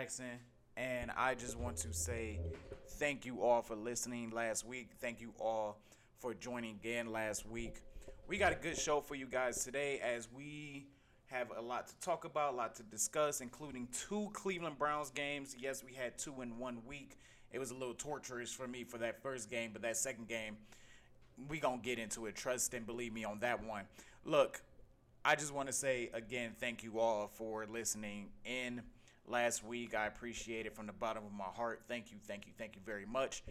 Jackson, and I just want to say thank you all for listening last week. Thank you all for joining again last week. We got a good show for you guys today as we have a lot to talk about, a lot to discuss, including two Cleveland Browns games. Yes, we had two in one week. It was a little torturous for me for that first game, but that second game, we gonna get into it. Trust and believe me on that one. Look, I just want to say again, thank you all for listening in last week. I appreciate it from the bottom of my heart. Thank you, thank you, thank you very much.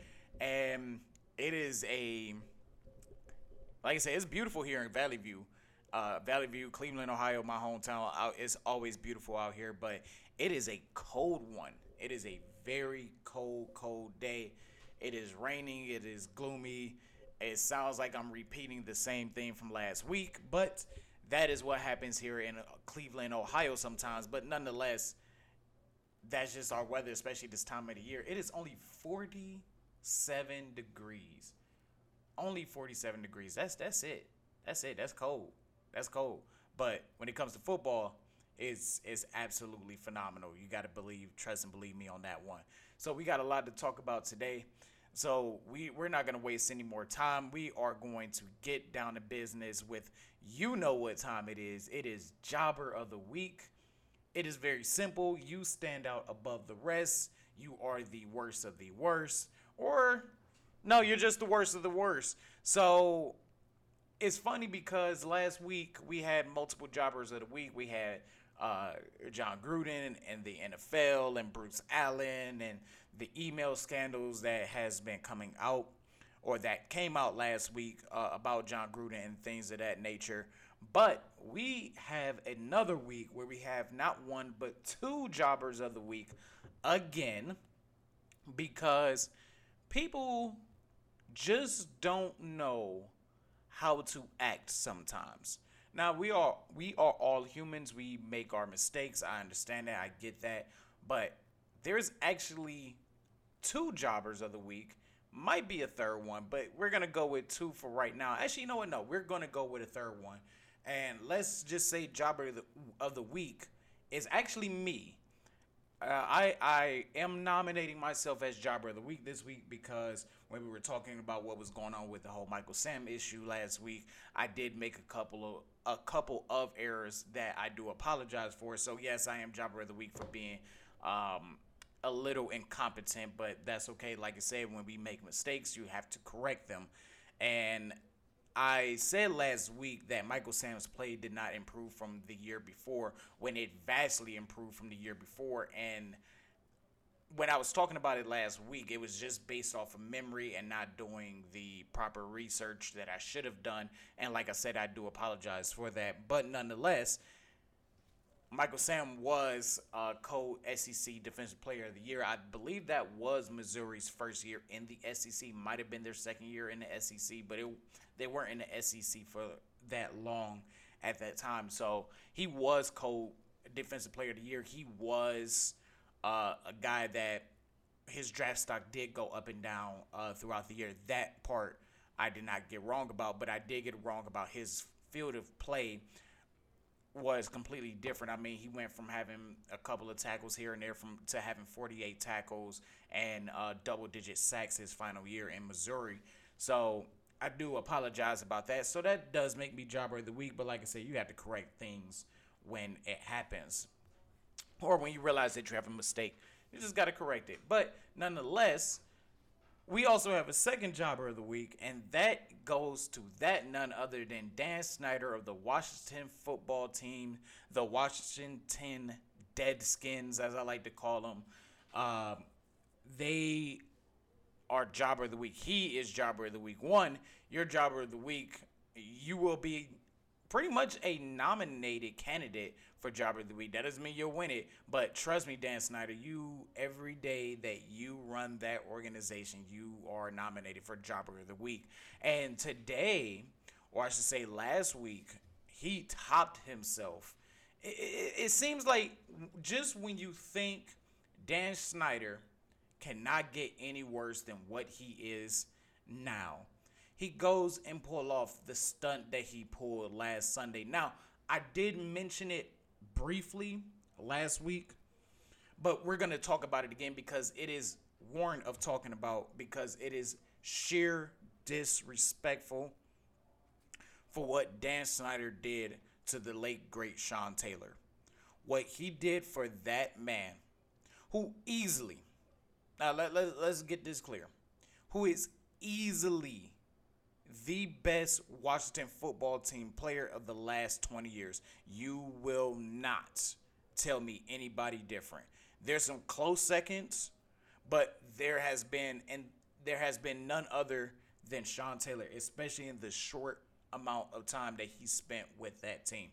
And it is a, like I said, it's beautiful here in Valley View. Uh, Valley View, Cleveland, Ohio, my hometown. It's always beautiful out here, but it is a cold one. It is a very cold, cold day. It is raining. It is gloomy. It sounds like I'm repeating the same thing from last week, but that is what happens here in Cleveland, Ohio sometimes. But nonetheless, that's just our weather, especially this time of the year. It is only 47 degrees. Only 47 degrees. That's that's it. That's it. That's cold. That's cold. But when it comes to football, it's it's absolutely phenomenal. You got to believe, trust, and believe me on that one. So we got a lot to talk about today. So we we're not gonna waste any more time. We are going to get down to business with you know what time it is. It is Jobber of the Week. It is very simple. You stand out above the rest. You are the worst of the worst. Or no, you're just the worst of the worst. So it's funny because last week we had multiple jobbers of the week. We had uh, Jon Gruden and the NFL and Bruce Allen and the email scandals that has been coming out or that came out last week uh, about John Gruden and things of that nature. But we have another week where we have not one but two jobbers of the week again because people just don't know how to act sometimes. Now we are we are all humans. We make our mistakes. I understand that. I get that. But there's actually two jobbers of the week. Might be a third one, but we're gonna go with two for right now. Actually, you know what? No, we're gonna go with a third one. And let's just say jobber of the, of the week is actually me. Uh, I I am nominating myself as jobber of the week this week because when we were talking about what was going on with the whole Michael Sam issue last week, I did make a couple of a couple of errors that I do apologize for. So yes, I am jobber of the week for being um, a little incompetent, but that's okay. Like I said, when we make mistakes, you have to correct them. And I said last week that Michael Sam's play did not improve from the year before when it vastly improved from the year before. And when I was talking about it last week, it was just based off of memory and not doing the proper research that I should have done. And like I said, I do apologize for that. But nonetheless, Michael Sam was uh, co SEC Defensive Player of the Year. I believe that was Missouri's first year in the SEC. Might have been their second year in the SEC, but it, they weren't in the SEC for that long at that time. So he was co Defensive Player of the Year. He was uh, a guy that his draft stock did go up and down uh, throughout the year. That part I did not get wrong about, but I did get wrong about his field of play was completely different. I mean, he went from having a couple of tackles here and there from to having 48 tackles and uh, double digit sacks his final year in Missouri. So I do apologize about that. So that does make me jobber of the week. But like I said, you have to correct things when it happens or when you realize that you have a mistake. You just got to correct it. But nonetheless, we also have a second jobber of the week, and that goes to that none other than Dan Snyder of the Washington football team, the Washington Deadskins, as I like to call them. Um, they are jobber of the week. He is jobber of the week. One, your jobber of the week, you will be pretty much a nominated candidate for Jobber of the Week. That doesn't mean you'll win it, but trust me, Dan Snyder, you every day that you run that organization, you are nominated for Jobber of the Week. And today, or I should say last week, he topped himself. It, it, it seems like just when you think Dan Snyder cannot get any worse than what he is now he goes and pull off the stunt that he pulled last Sunday. Now, I did mention it briefly last week, but we're going to talk about it again because it is warrant of talking about because it is sheer disrespectful for what Dan Snyder did to the late great Sean Taylor. What he did for that man, who easily, now let, let, let's get this clear, who is easily the best Washington football team player of the last 20 years. You will not tell me anybody different. There's some close seconds, but there has been and there has been none other than Sean Taylor, especially in the short amount of time that he spent with that team.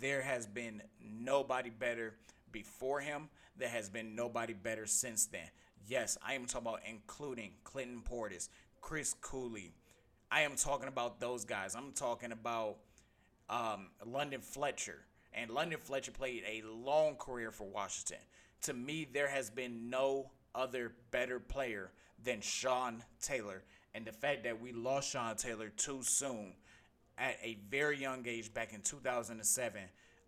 There has been nobody better before him. There has been nobody better since then. Yes, I am talking about including Clinton Portis, Chris Cooley. I am talking about those guys. I'm talking about um, London Fletcher. And London Fletcher played a long career for Washington. To me, there has been no other better player than Sean Taylor. And the fact that we lost Sean Taylor too soon at a very young age back in 2007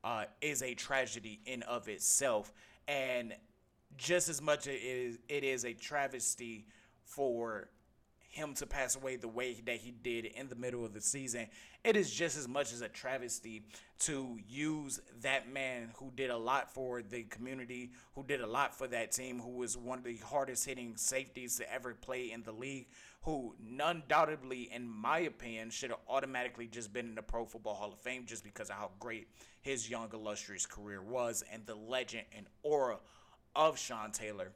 uh, is a tragedy in of itself. And just as much it is, it is a travesty for him to pass away the way that he did in the middle of the season, it is just as much as a travesty to use that man who did a lot for the community, who did a lot for that team, who was one of the hardest hitting safeties to ever play in the league, who undoubtedly, in my opinion, should have automatically just been in the Pro Football Hall of Fame just because of how great his young, illustrious career was and the legend and aura of Sean Taylor.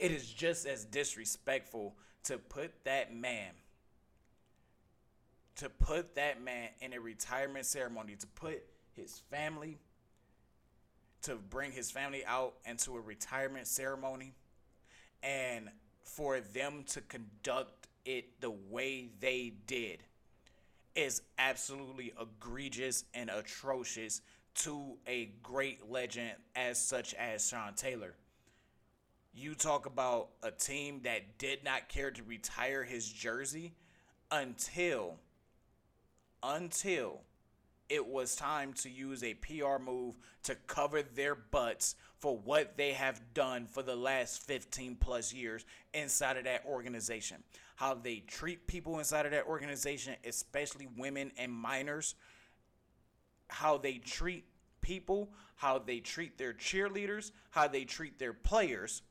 It is just as disrespectful to put that man to put that man in a retirement ceremony to put his family to bring his family out into a retirement ceremony and for them to conduct it the way they did is absolutely egregious and atrocious to a great legend as such as Sean Taylor. You talk about a team that did not care to retire his jersey until until it was time to use a PR move to cover their butts for what they have done for the last 15 plus years inside of that organization. How they treat people inside of that organization, especially women and minors. How they treat people, how they treat their cheerleaders, how they treat their players.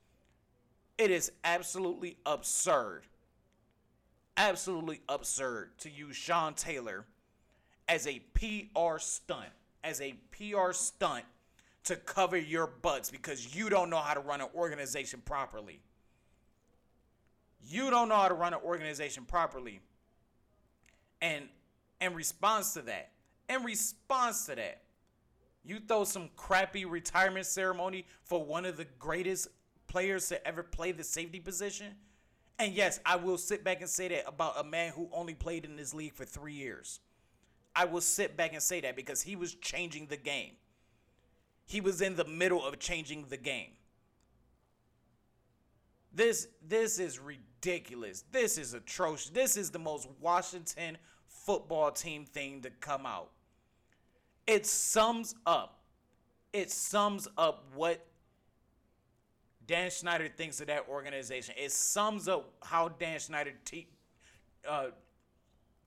It is absolutely absurd. Absolutely absurd to use Sean Taylor as a PR stunt, as a PR stunt to cover your butts because you don't know how to run an organization properly. You don't know how to run an organization properly. And in response to that, in response to that, you throw some crappy retirement ceremony for one of the greatest players to ever play the safety position. And yes, I will sit back and say that about a man who only played in this league for three years. I will sit back and say that because he was changing the game. He was in the middle of changing the game. This this is ridiculous. This is atrocious. This is the most Washington football team thing to come out. It sums up. It sums up what Dan Snyder thinks of that organization. It sums up how Dan Snyder te- uh,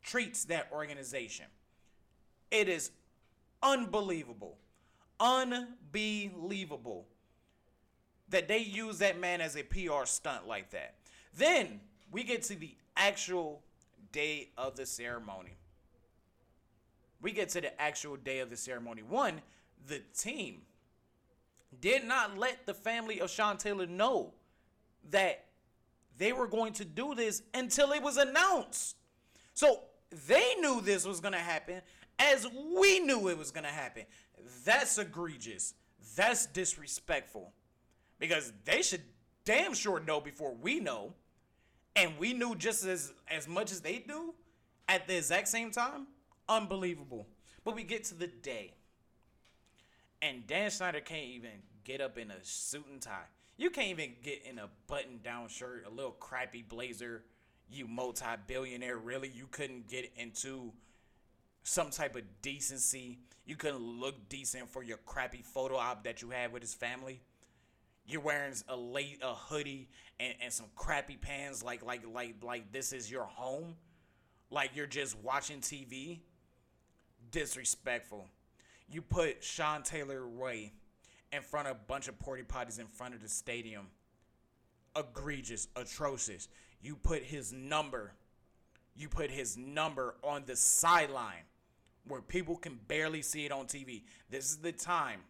treats that organization. It is unbelievable. Unbelievable that they use that man as a PR stunt like that. Then we get to the actual day of the ceremony. We get to the actual day of the ceremony. One, the team did not let the family of Sean Taylor know that they were going to do this until it was announced. So they knew this was going to happen as we knew it was going to happen. That's egregious. That's disrespectful. Because they should damn sure know before we know. And we knew just as, as much as they do at the exact same time. Unbelievable. But we get to the day. And Dan Snyder can't even get up in a suit and tie. You can't even get in a button down shirt, a little crappy blazer. You multi billionaire, really? You couldn't get into some type of decency. You couldn't look decent for your crappy photo op that you had with his family. You're wearing a late a hoodie and, and some crappy pants like like like like this is your home. Like you're just watching TV. Disrespectful. You put Sean Taylor Way in front of a bunch of porty potties in front of the stadium. Egregious, atrocious. You put his number, you put his number on the sideline where people can barely see it on TV. This is the time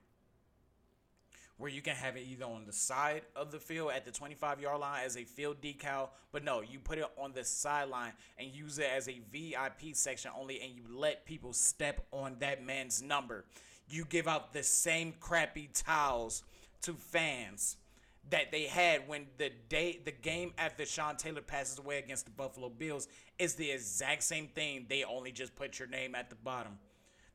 where you can have it either on the side of the field at the 25 yard line as a field decal, but no, you put it on the sideline and use it as a VIP section only, and you let people step on that man's number. You give out the same crappy towels to fans that they had when the day the game after Sean Taylor passes away against the Buffalo Bills is the exact same thing. They only just put your name at the bottom.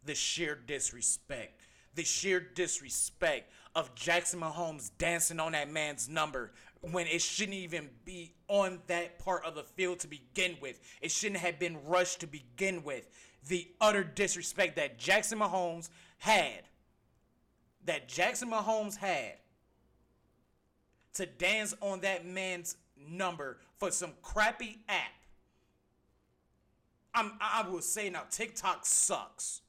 The sheer disrespect. The sheer disrespect of Jackson Mahomes dancing on that man's number when it shouldn't even be on that part of the field to begin with. It shouldn't have been rushed to begin with. The utter disrespect that Jackson Mahomes had. That Jackson Mahomes had to dance on that man's number for some crappy app. I'm, I will say now, TikTok sucks.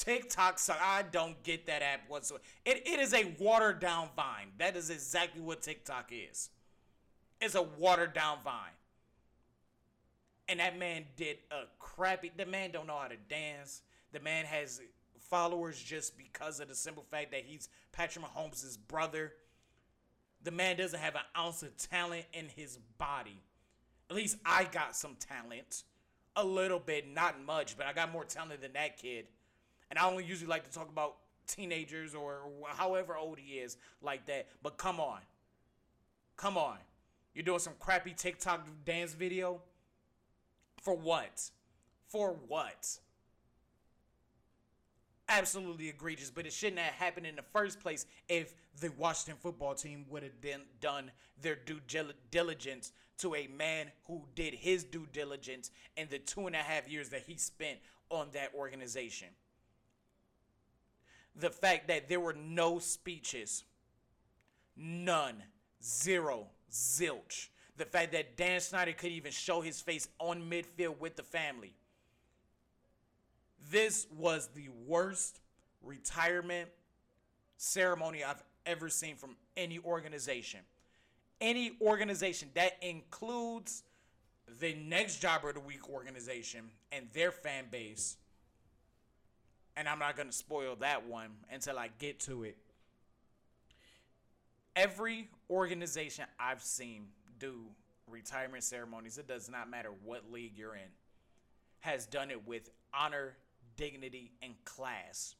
TikTok sucks. I don't get that app whatsoever. It, it is a watered down Vine. That is exactly what TikTok is. It's a watered down Vine. And that man did a crappy. The man don't know how to dance. The man has followers just because of the simple fact that he's Patrick Mahomes' brother. The man doesn't have an ounce of talent in his body. At least I got some talent. A little bit, not much, but I got more talent than that kid. And I only usually like to talk about teenagers or however old he is like that. But come on. Come on. You're doing some crappy TikTok dance video? For what? For what? absolutely egregious, but it shouldn't have happened in the first place if the Washington football team would have done their due diligence to a man who did his due diligence in the two and a half years that he spent on that organization. The fact that there were no speeches, none, zero, zilch. The fact that Dan Snyder could even show his face on midfield with the family this was the worst retirement ceremony I've ever seen from any organization. Any organization that includes the next job of the week organization and their fan base. And I'm not going to spoil that one until I get to it. Every organization I've seen do retirement ceremonies, it does not matter what league you're in, has done it with honor dignity, and class.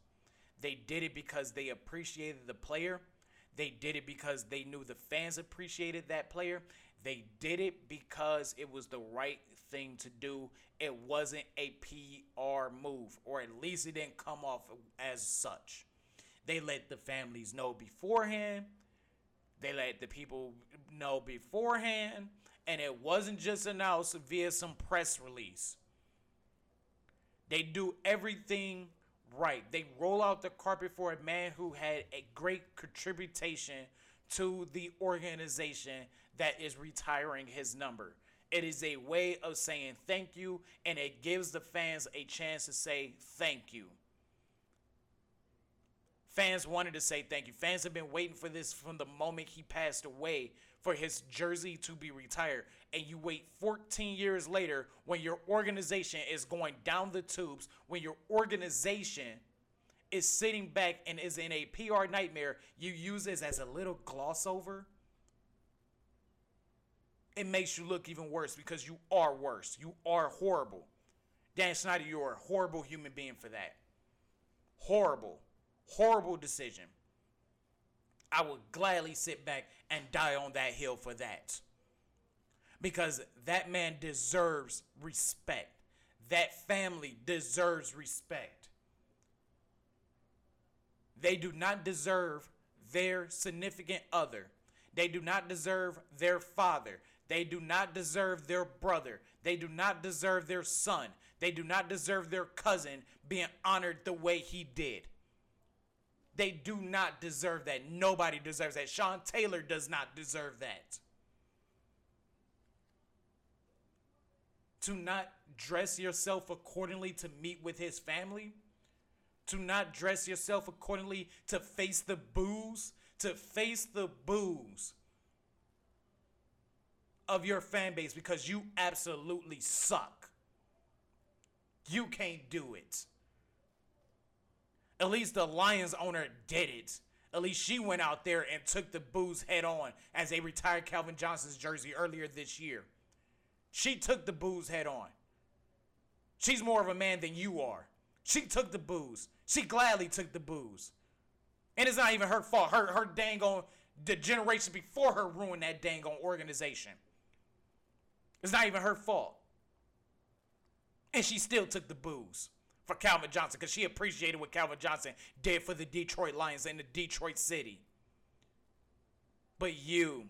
They did it because they appreciated the player. They did it because they knew the fans appreciated that player. They did it because it was the right thing to do. It wasn't a PR move, or at least it didn't come off as such. They let the families know beforehand. They let the people know beforehand. And it wasn't just announced via some press release. They do everything right. They roll out the carpet for a man who had a great contribution to the organization that is retiring his number. It is a way of saying thank you, and it gives the fans a chance to say thank you. Fans wanted to say thank you. Fans have been waiting for this from the moment he passed away for his jersey to be retired. And you wait 14 years later when your organization is going down the tubes, when your organization is sitting back and is in a PR nightmare, you use this as a little gloss over. It makes you look even worse because you are worse. You are horrible. Dan Snyder, you are a horrible human being for that. Horrible, horrible decision. I would gladly sit back and die on that hill for that. Because that man deserves respect. That family deserves respect. They do not deserve their significant other. They do not deserve their father. They do not deserve their brother. They do not deserve their son. They do not deserve their cousin being honored the way he did. They do not deserve that. Nobody deserves that. Sean Taylor does not deserve that. To not dress yourself accordingly to meet with his family, to not dress yourself accordingly to face the boos, to face the boos of your fan base because you absolutely suck. You can't do it. At least the Lions owner did it. At least she went out there and took the boos head on as they retired Calvin Johnson's jersey earlier this year. She took the boos head on. She's more of a man than you are. She took the boos. She gladly took the boos. And it's not even her fault. Her her dang on the generation before her ruined that dang on organization. It's not even her fault. And she still took the boos for Calvin Johnson because she appreciated what Calvin Johnson did for the Detroit Lions and the Detroit City. But you,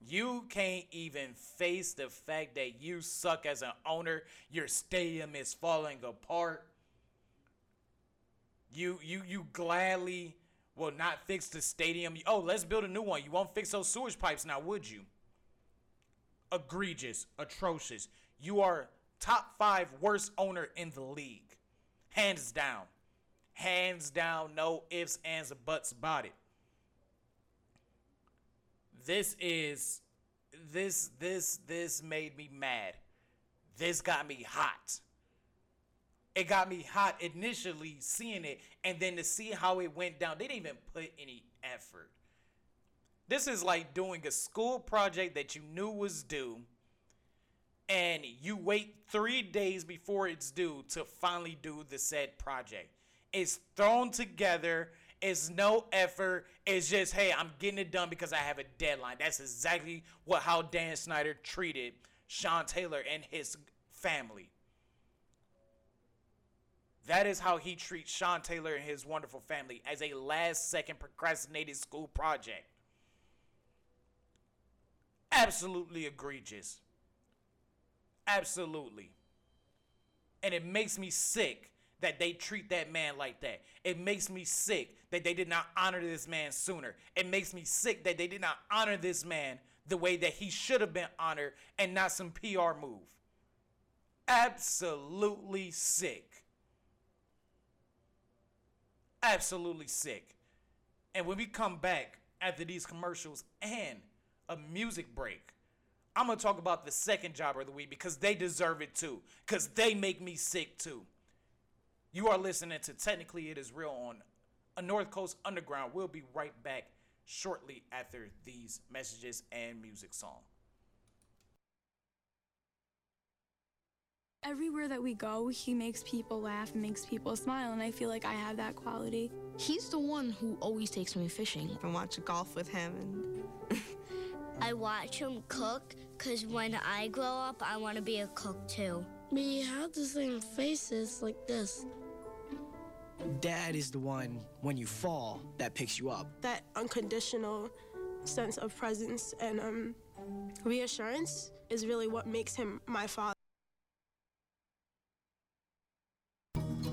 you can't even face the fact that you suck as an owner. Your stadium is falling apart. You you you gladly will not fix the stadium. Oh, let's build a new one. You won't fix those sewage pipes now, would you? Egregious, atrocious. You are top five worst owner in the league. Hands down. Hands down, no ifs, ands, buts about it. This is this this this made me mad. This got me hot. It got me hot initially seeing it, and then to see how it went down. They didn't even put any effort. This is like doing a school project that you knew was due and you wait three days before it's due to finally do the said project. It's thrown together. It's no effort. It's just, hey, I'm getting it done because I have a deadline. That's exactly what how Dan Snyder treated Sean Taylor and his family. That is how he treats Sean Taylor and his wonderful family as a last second procrastinated school project. Absolutely egregious. Absolutely. And it makes me sick that they treat that man like that. It makes me sick that they did not honor this man sooner. It makes me sick that they did not honor this man the way that he should have been honored and not some PR move. Absolutely sick. Absolutely sick. And when we come back after these commercials and a music break, I'm gonna talk about the second jobber of the week because they deserve it too. Because they make me sick too. You are listening to Technically It Is Real on a North Coast Underground. We'll be right back shortly after these messages and music song. Everywhere that we go, he makes people laugh and makes people smile, and I feel like I have that quality. He's the one who always takes me fishing. I watch golf with him and I watch him cook because when I grow up, I want to be a cook too. We have the same faces like this. Dad is the one, when you fall, that picks you up. That unconditional sense of presence and um, reassurance is really what makes him my father.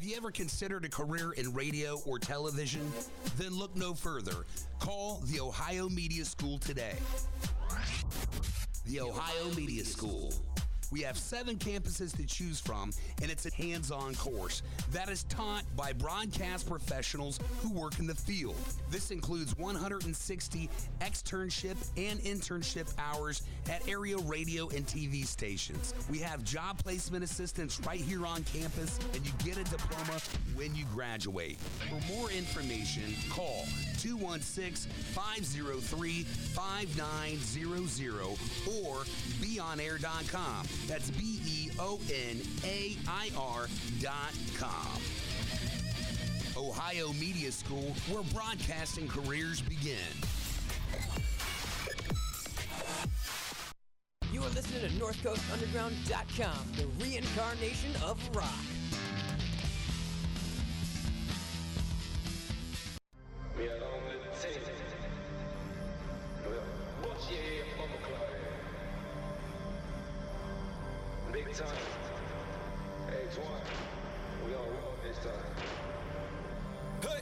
Have you ever considered a career in radio or television? Then look no further. Call the Ohio Media School today. The Ohio Media School. We have seven campuses to choose from, and it's a hands on course that is taught by broadcast professionals who work in the field. This includes 160 externship and internship hours at area radio and TV stations. We have job placement assistance right here on campus, and you get a diploma when you graduate. For more information, call 216 503 5900 or beonair.com. That's B E O N A I R dot com. Ohio Media School, where broadcasting careers begin. You are listening to NorthCoastUnderground.com, the reincarnation of rock. Big time. X1. We on road this time. Hey,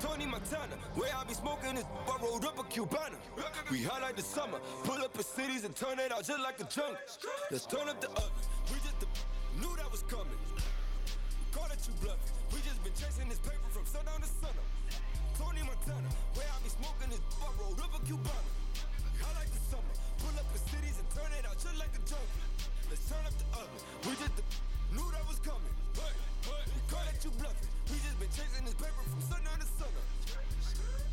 Tony Montana, where I be smoking this, I rolled up a Cubana. We highlight the summer, pull up in cities and turn it out just like a jungle. Let's turn up the oven. We just the, knew that was coming. Call it you bluffing. We just been chasing this paper from sundown to sunup. Tony Montana, where I be smoking this, I rolled up a Cubana. Highlight the summer, pull up in cities and turn it out just like a jungle. Let's turn up the oven. We just knew that was coming. Hey, we call it you bluffing. We just been chasing this paper from sundown to sunup.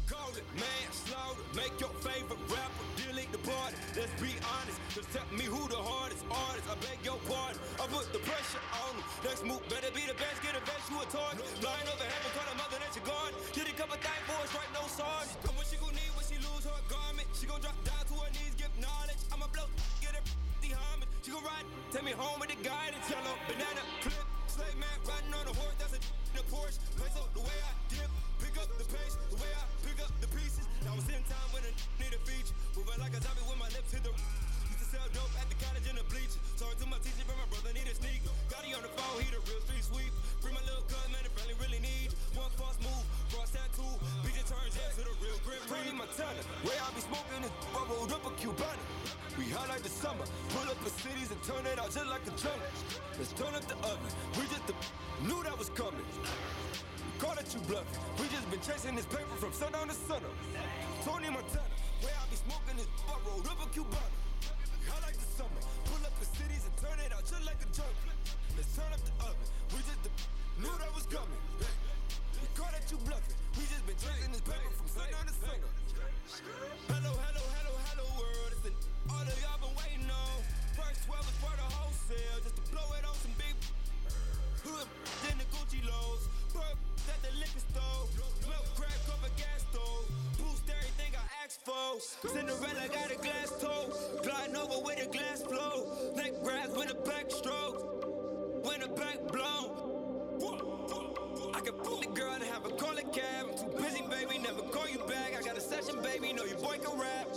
Call it manslaughter. Make your favorite rapper delete the party. Let's be honest. Just tell me who the hardest artist. I beg your pardon. I put the pressure on them. Next move better be the best. Get a vest, you a target. Flying over heaven, call a mother nature guard. Get a couple thang boys, right? No sergeant. Come what she gon' need when she lose her garment. She gon' drop down to her knees, give knowledge. I'ma blow, get her the homage. She gon' ride, take me home with the guidance. Yellow banana clip. Slave man riding on a horse, that's a in a Porsche. Place up the way I dip. Pick up the pace, the way I pick up the pieces. Now it's in time when I need a feature. Moving like a zombie with my lips hit the. Sell dope at the cottage in the bleachers. Sorry to my teacher, but my brother need a sneaker. Got on the phone, he the real street sweep. Bring my little man, it really, really need. One false move, cross tattoo. To the real grip. Montana, where I be smoking is rolled up a Cubana. We highlight the summer, pull up in cities and turn it out just like a jungle. Let's turn up the oven. We just the, knew that was coming. Call it you bluffing. We just been chasing this paper from sundown to sunup. Tony Montana, where I be smoking this, rolled up a Cubana. Cities and turn it out just like a. Let's turn up the oven. We just knew that was coming. We call that you bluffing. We just been chasing this paper from sundown to sunup. Hello, hello, hello, hello world. It's the all of y'all been waiting on. First 12 is for the wholesale, just to blow it on some big. Then the Gucci lows, perk at the liquor store, milk crack over gas stove, boost everything I asked for. Cinderella got a glass toe, gliding over with a glass flow, neck grabs with a back stroke, when the back blown. I can put the girl to have a call a cab. I'm too busy, baby. Never call you back. I got a session, baby. Know your boy can rap.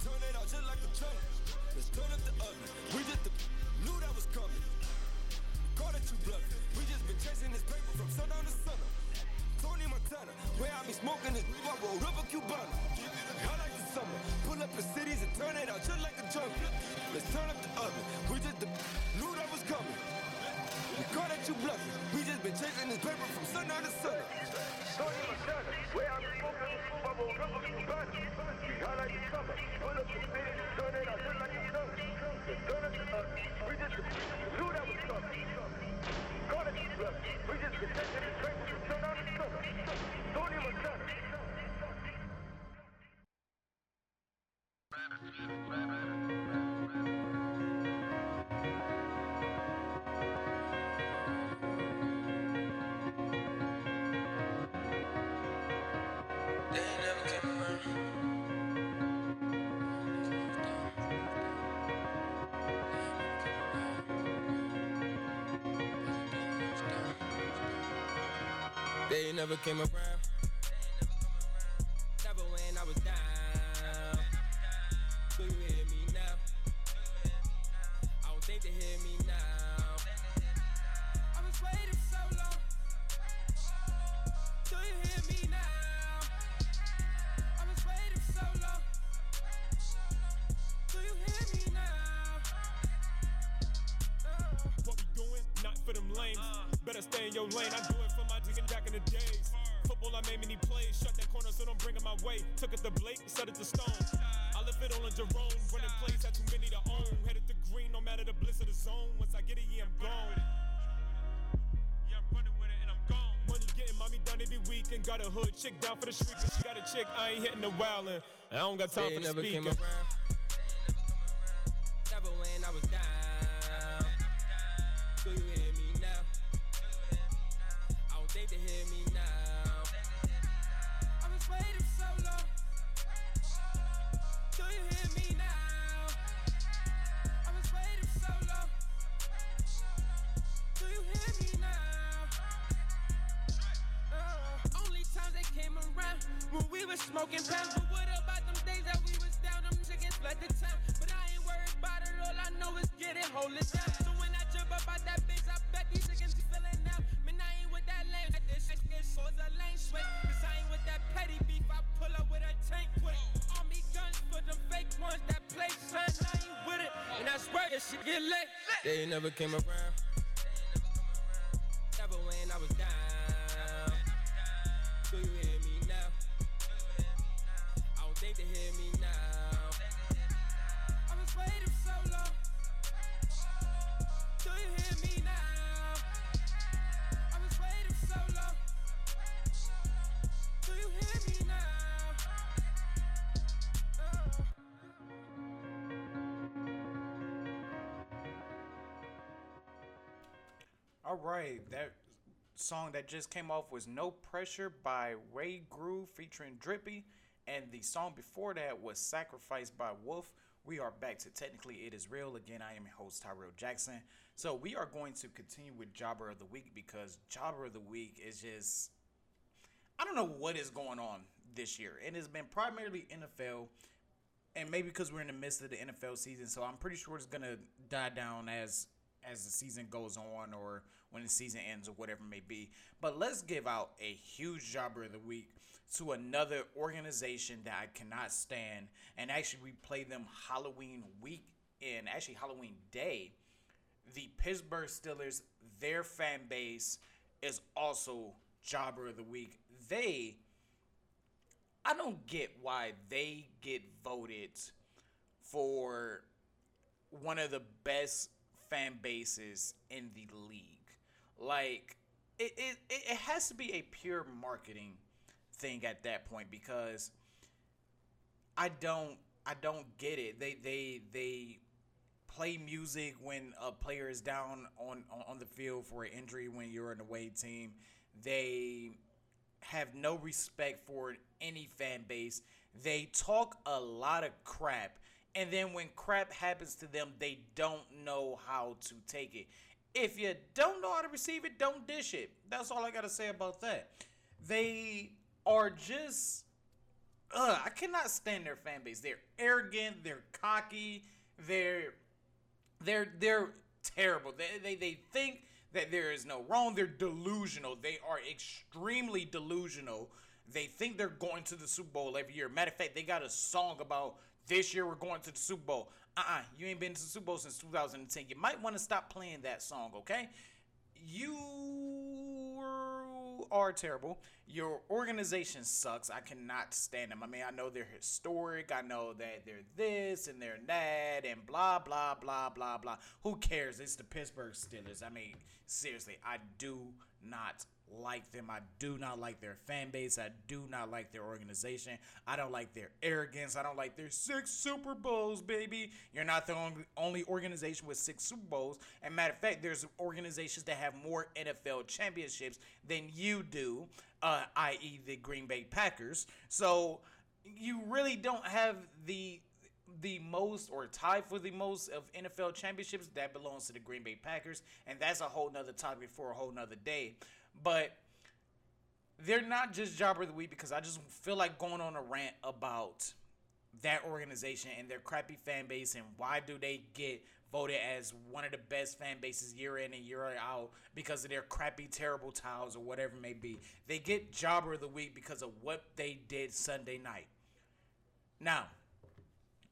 Turn it out just like a jungle. Let's turn up the oven. We just the, knew that was coming. Call it you bluffing. We just been chasing this paper from sundown to sunup. Tony Montana, where I be smoking this, I rolled up a Cubana. I like the summer, pull up in cities and turn it out just like a jungle. Let's turn up the oven. We just the, knew that was coming. We call that you bluffing. We just been chasing this paper from sundown to sunup. Tony Montana, where I be smoking this, I rolled up a Cubana. Never came around. Got a hood chick down for the street. Cause she got a chick, I ain't hitting the wildin'. I don't got time They for the never came around. All right, that song that just came off was No Pressure by Ray Groove featuring Drippy. And the song before that was Sacrifice by Wolf. We are back to Technically It Is Real. Again, I am your host, Tyrell Jackson. So we are going to continue with Jobber of the Week because Jobber of the Week is just. I don't know what is going on this year. And It has been primarily NFL, and maybe because we're in the midst of the NFL season, so I'm pretty sure it's gonna die down as as the season goes on or when the season ends or whatever it may be. But let's give out a huge jobber of the week to another organization that I cannot stand. And actually, we play them Halloween week and actually Halloween day. The Pittsburgh Steelers, their fan base is also jobber of the week. They I don't get why they get voted for one of the best fan bases in the league. Like it, it, it has to be a pure marketing thing at that point because I don't I don't get it. They they they play music when a player is down on on, the field for an injury when you're an away team. They have no respect for any fan base. They talk a lot of crap. And then when crap happens to them, they don't know how to take it. If you don't know how to receive it, don't dish it. That's all I got to say about that. They are just. Ugh, I cannot stand their fan base. They're arrogant. They're cocky. They're they're they're terrible. They, they they think that there is no wrong. They're delusional. They are extremely delusional. They think they're going to the Super Bowl every year. Matter of fact, they got a song about this year we're going to the Super Bowl. Uh-uh, you ain't been to the Super Bowl since 2010. You might want to stop playing that song, okay? You are terrible. Your organization sucks. I cannot stand them. I mean, I know they're historic. I know that they're this and they're that and blah, blah, blah, blah, blah. Who cares? It's the Pittsburgh Steelers. I mean, seriously, I do not like them. I do not like their fan base. I do not like their organization. I don't like their arrogance. I don't like their six Super Bowls, baby. You're not the only, organization with six Super Bowls. And matter of fact, there's organizations that have more NFL championships than you do, uh, i.e., the Green Bay Packers. So you really don't have the the most or tied for the most of NFL championships that belongs to the Green Bay Packers, and that's a whole nother topic for a whole nother day. But they're not just jobber of the week because I just feel like going on a rant about that organization and their crappy fan base and why do they get voted as one of the best fan bases year in and year out because of their crappy terrible towels or whatever it may be. They get jobber of the week because of what they did Sunday night. Now,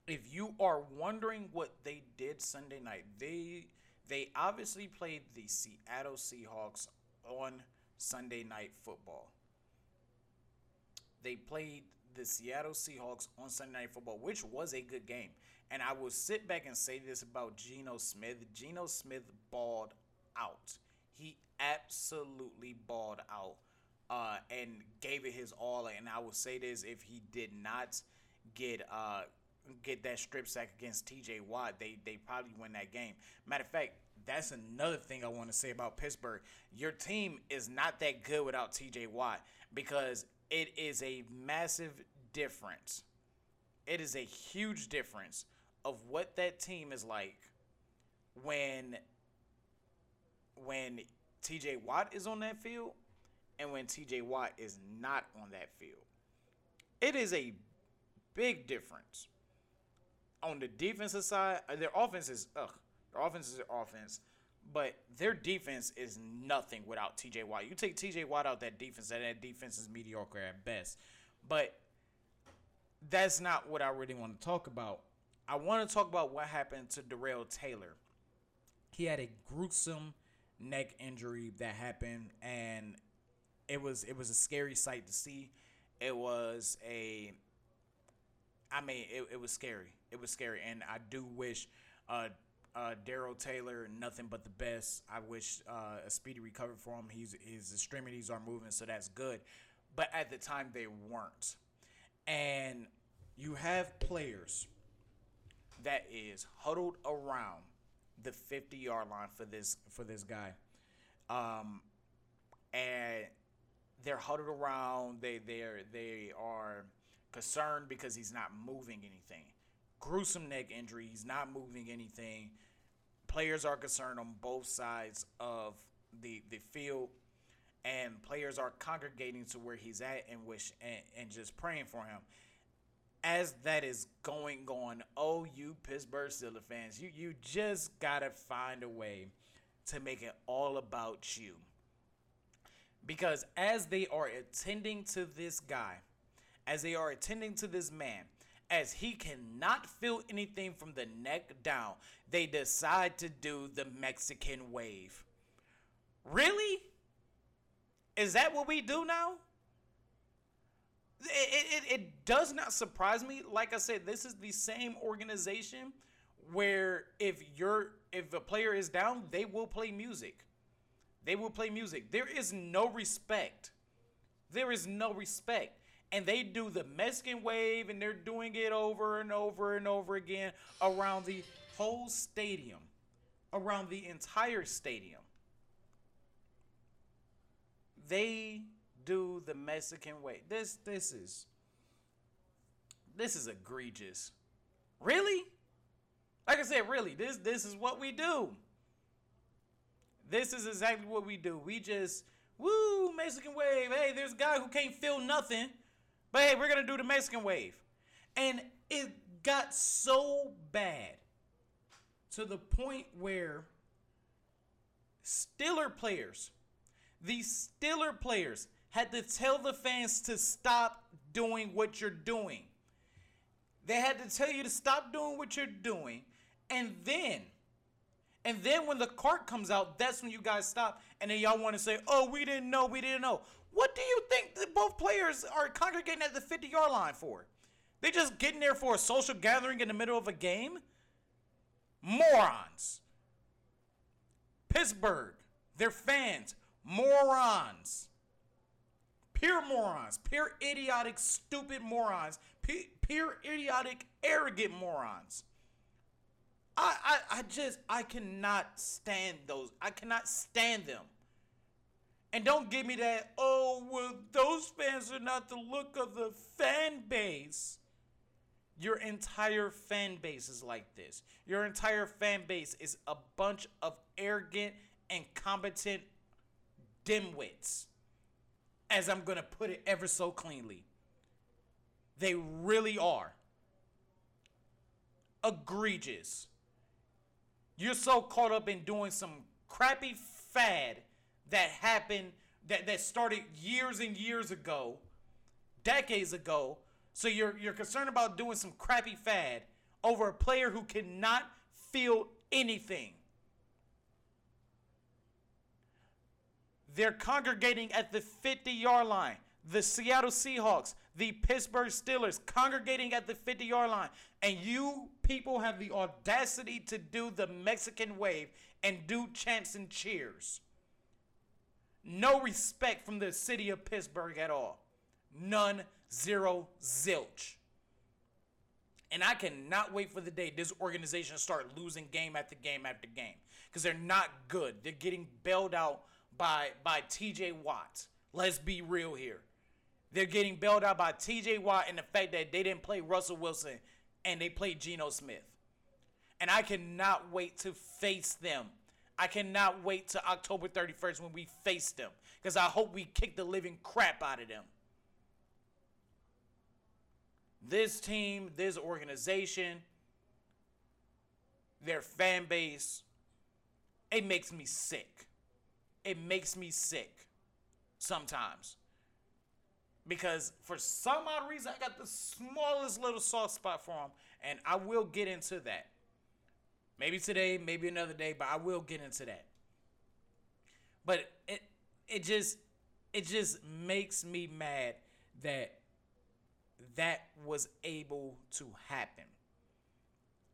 if you are wondering what they did Sunday night, they they obviously played the Seattle Seahawks on Sunday Night Football. They played the Seattle Seahawks on Sunday Night Football, which was a good game. And I will sit back and say this about Geno Smith. Geno Smith balled out. He absolutely balled out uh, and gave it his all. And I will say this: if he did not get uh, get that strip sack against T.J. Watt, they they probably win that game. Matter of fact, that's another thing I want to say about Pittsburgh. Your team is not that good without T.J. Watt because it is a massive difference. It is a huge difference of what that team is like when when TJ Watt is on that field and when TJ Watt is not on that field. It is a big difference. On the defensive side, their offense is ugh. Offense is their offense, but their defense is nothing without TJ Watt. You take TJ Watt out that defense, and that defense is mediocre at best. But that's not what I really want to talk about. I want to talk about what happened to Darrell Taylor. He had a gruesome neck injury that happened, and it was it was a scary sight to see. It was a, I mean, it, it was scary. It was scary, and I do wish uh, uh, Darrell Taylor nothing but the best. I wish uh, a speedy recovery for him. He's his extremities are moving, so that's good. But at the time, they weren't, and you have players that is huddled around the 50 yard line for this for this guy. Um, and they're huddled around. They they're they are concerned because he's not moving anything. Gruesome neck injury. He's not moving anything. Players are concerned on both sides of the the field, and players are congregating to where he's at and wish and, and just praying for him as that is going on, oh you Pittsburgh Steelers fans, you you just gotta find a way to make it all about you. Because as they are attending to this guy, as they are attending to this man, as he cannot feel anything from the neck down, they decide to do the Mexican wave. Really? Is that what we do now? it, it, it does not surprise me. Like I said, this is the same organization where if you're if a player is down, they will play music. They will play music. There is no respect. There is no respect. And they do the Mexican wave and they're doing it over and over and over again around the whole stadium. Around the entire stadium. They do the Mexican wave. This this is this is egregious. Really? Like I said, really, this this is what we do. This is exactly what we do. We just woo Mexican wave. Hey, there's a guy who can't feel nothing, but hey, we're gonna do the Mexican wave, and it got so bad to the point where Steeler players, these Steeler players had to tell the fans to stop doing what you're doing. They had to tell you to stop doing what you're doing. And then, and then when the cart comes out, that's when you guys stop. And then y'all want to say, oh, we didn't know, we didn't know. What do you think that both players are congregating at the 50 yard line for? They just getting there for a social gathering in the middle of a game? Morons. Pittsburgh, their fans, morons pure morons, pure idiotic, stupid morons, pure idiotic, arrogant morons. I, I, I just, I cannot stand those. I cannot stand them. And don't give me that, oh, well, those fans are not the look of the fan base. Your entire fan base is like this. Your entire fan base is a bunch of arrogant, incompetent dimwits as I'm going to put it ever so cleanly. They really are. Egregious. You're so caught up in doing some crappy fad that happened, that, that started years and years ago, decades ago. So you're, you're concerned about doing some crappy fad over a player who cannot feel anything. they're congregating at the 50 yard line. The Seattle Seahawks, the Pittsburgh Steelers congregating at the 50 yard line. And you people have the audacity to do the Mexican wave and do chants and cheers. No respect from the city of Pittsburgh at all. None, zero, zilch. And I cannot wait for the day this organization start losing game after game after game because they're not good. They're getting bailed out by by TJ Watt. Let's be real here. They're getting bailed out by TJ Watt and the fact that they didn't play Russell Wilson and they played Geno Smith. And I cannot wait to face them. I cannot wait to October 31st when we face them because I hope we kick the living crap out of them. This team, this organization, their fan base, it makes me sick. It makes me sick sometimes. Because for some odd reason, I got the smallest little soft spot for them, and I will get into that. Maybe today, maybe another day, but I will get into that. But it it just it just makes me mad that that was able to happen.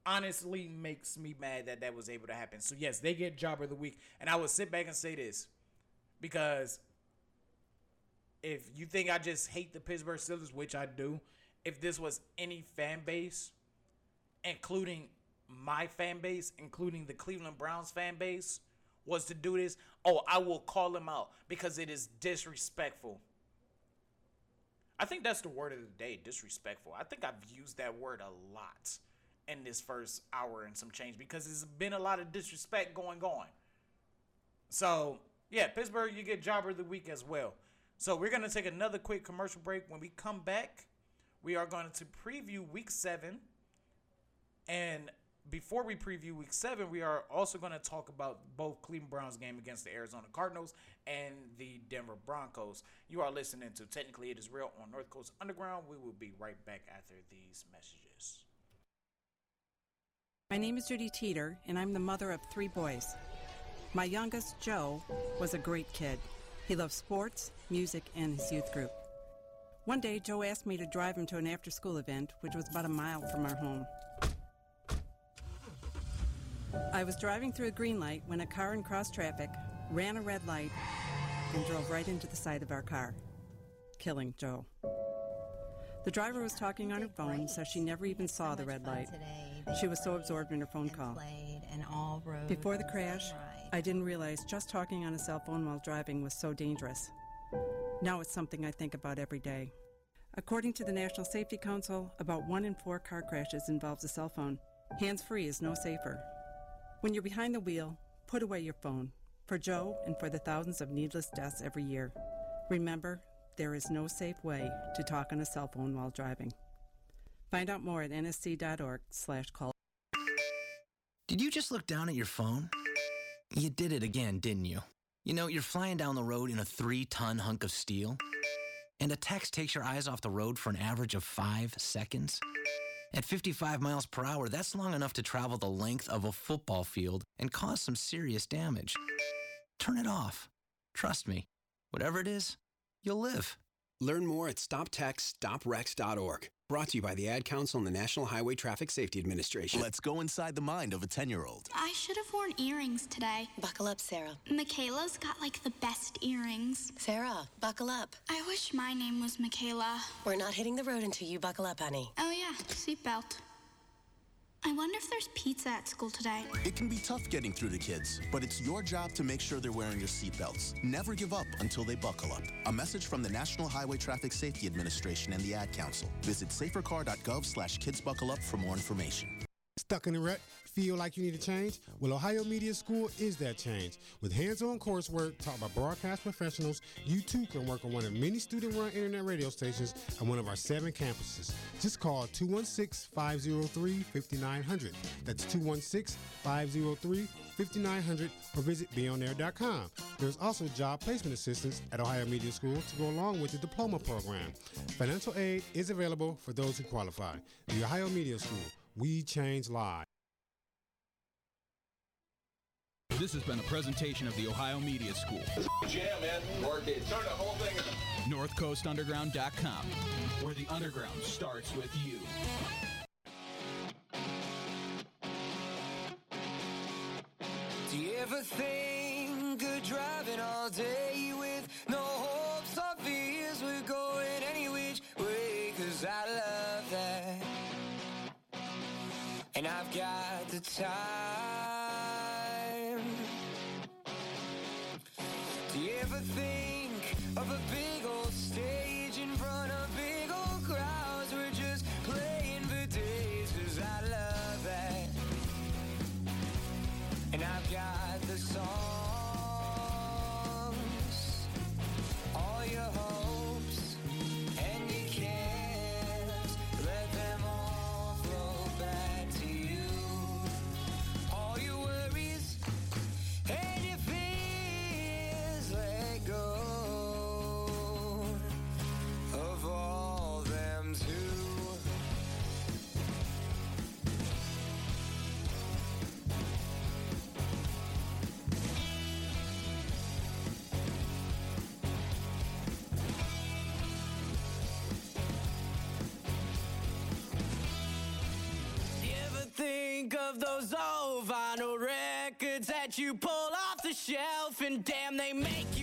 Honestly, makes me mad that that was able to happen. So yes, they get job of the week, and I will sit back and say this because if you think I just hate the Pittsburgh Steelers, which I do, if this was any fan base, including my fan base, including the Cleveland Browns fan base, was to do this, oh, I will call them out because it is disrespectful. I think that's the word of the day, disrespectful. I think I've used that word a lot in this first hour and some change because there's been a lot of disrespect going on. So, yeah, Pittsburgh, you get jobber of the week as well. So, we're going to take another quick commercial break. When we come back, we are going to preview week seven. And before we preview week seven, we are also going to talk about both Cleveland Browns game against the Arizona Cardinals and the Denver Broncos. You are listening to Technically It Is Real on North Coast Underground. We will be right back after these messages. My name is Judy Teeter, and I'm the mother of three boys. My youngest, Joe, was a great kid. He loved sports, music, and his youth group. One day, Joe asked me to drive him to an after school event, which was about a mile from our home. I was driving through a green light when a car in cross traffic ran a red light and drove right into the side of our car, killing Joe. The driver was talking on her phone, so she never even saw the red light. She was so absorbed in her phone call. Before the crash, I didn't realize just talking on a cell phone while driving was so dangerous. Now it's something I think about every day. According to the National Safety Council, about one in four car crashes involves a cell phone. Hands free is no safer. When you're behind the wheel, put away your phone. For Joe and for the thousands of needless deaths every year. Remember, there is no safe way to talk on a cell phone while driving. Find out more at nsc.org/call. Did you just look down at your phone? You did it again, didn't you? You know, you're flying down the road in a three ton hunk of steel, and a text takes your eyes off the road for an average of five seconds. At 55 miles per hour, that's long enough to travel the length of a football field and cause some serious damage. Turn it off. Trust me, whatever it is, you'll live. Learn more at stoptextsstopwrecks.org. Brought to you by the Ad Council and the National Highway Traffic Safety Administration. Let's go inside the mind of a 10 year old. I should have worn earrings today. Buckle up, Sarah. Michaela's got like the best earrings. Sarah, buckle up. I wish my name was Michaela. We're not hitting the road until you buckle up, honey. Oh, yeah, seatbelt. I wonder if there's pizza at school today. It can be tough getting through to kids, but it's your job to make sure they're wearing your seatbelts. Never give up until they buckle up. A message from the National Highway Traffic Safety Administration and the Ad Council. Visit safercar.gov slash kidsbuckleup for more information. Stuck in a rut? Feel like you need a change? Well, Ohio Media School is that change. With hands-on coursework taught by broadcast professionals, you too can work on one of many student-run internet radio stations at one of our seven campuses. Just call 216-503-5900. That's 216-503-5900 or visit beonair.com. There's also job placement assistance at Ohio Media School to go along with the diploma program. Financial aid is available for those who qualify. The Ohio Media School. We change lives. This has been a presentation of the Ohio Media School. Jam, man. Work it. Turn the whole thing. NorthCoastUnderground.com, where the underground starts with you. Do you ever think of driving all day with no hopes or fears? We're going any which way, cause I love that. And I've got the time. Of those old vinyl records that you pull off the shelf and damn, they make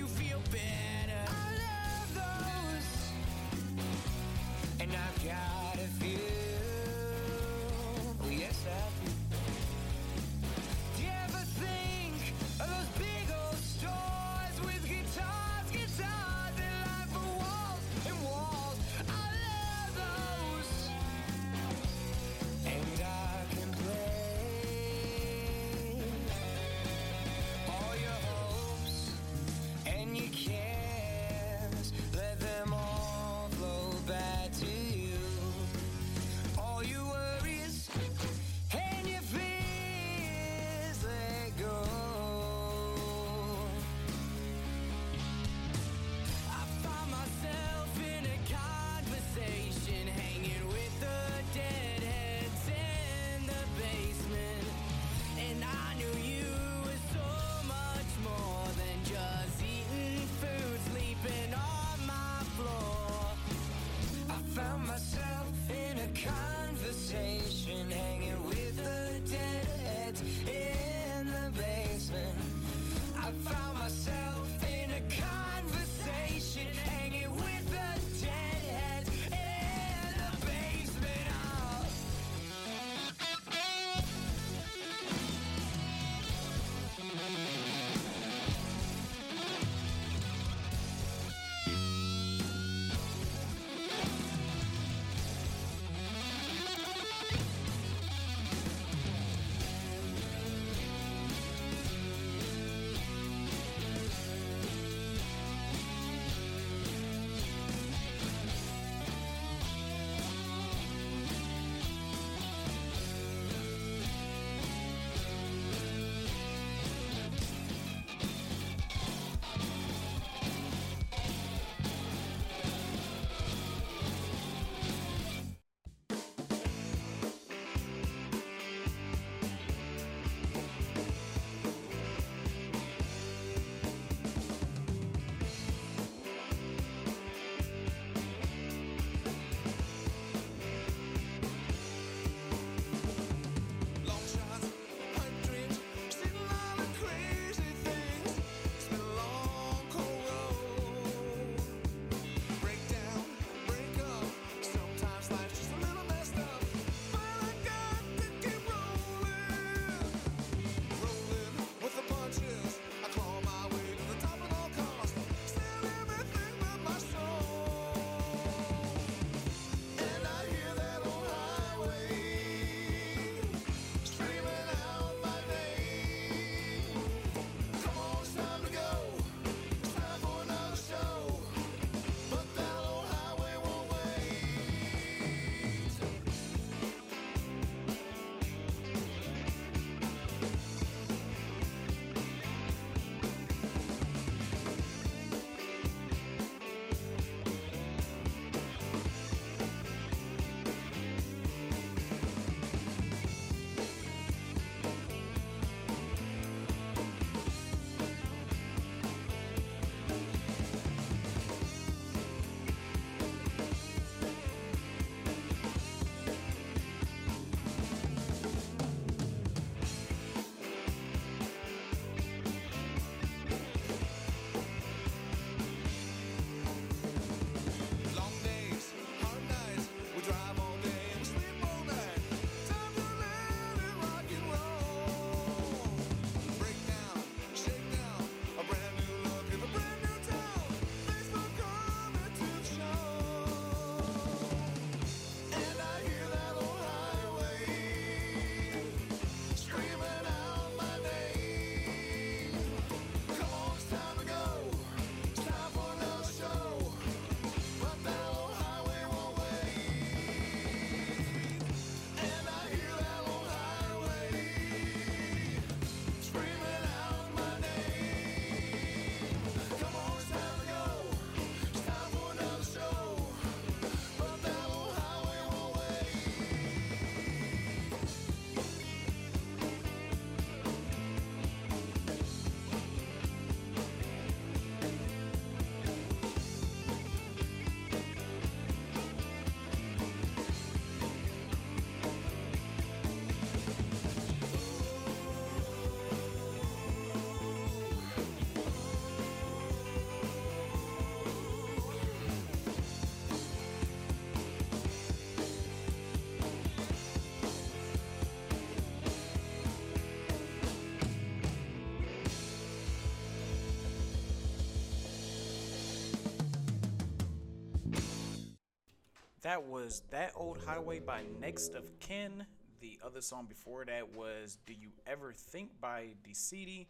was That Old Highway by Next of Kin. The other song before that was Do You Ever Think by DeCidi.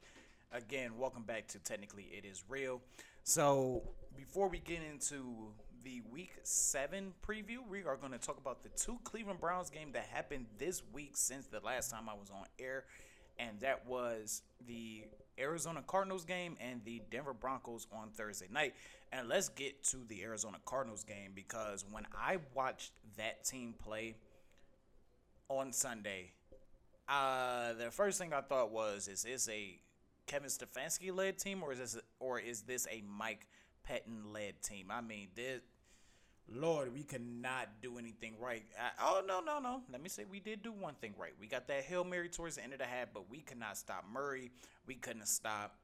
Again, welcome back to Technically It Is Real. So, before we get into the week seven preview, we are going to talk about the two Cleveland Browns game that happened this week since the last time I was on air, and that was the Arizona Cardinals game and the Denver Broncos on Thursday night. And let's get to the Arizona Cardinals game because when I watched that team play on Sunday, uh, the first thing I thought was, is this a Kevin Stefanski led team or is this or is this a Mike Pettine led team? I mean, this Lord, we could not do anything right. I, oh no, no, no. Let me say we did do one thing right. We got that Hail Mary towards the end of the half, but we could not stop Murray. We couldn't stop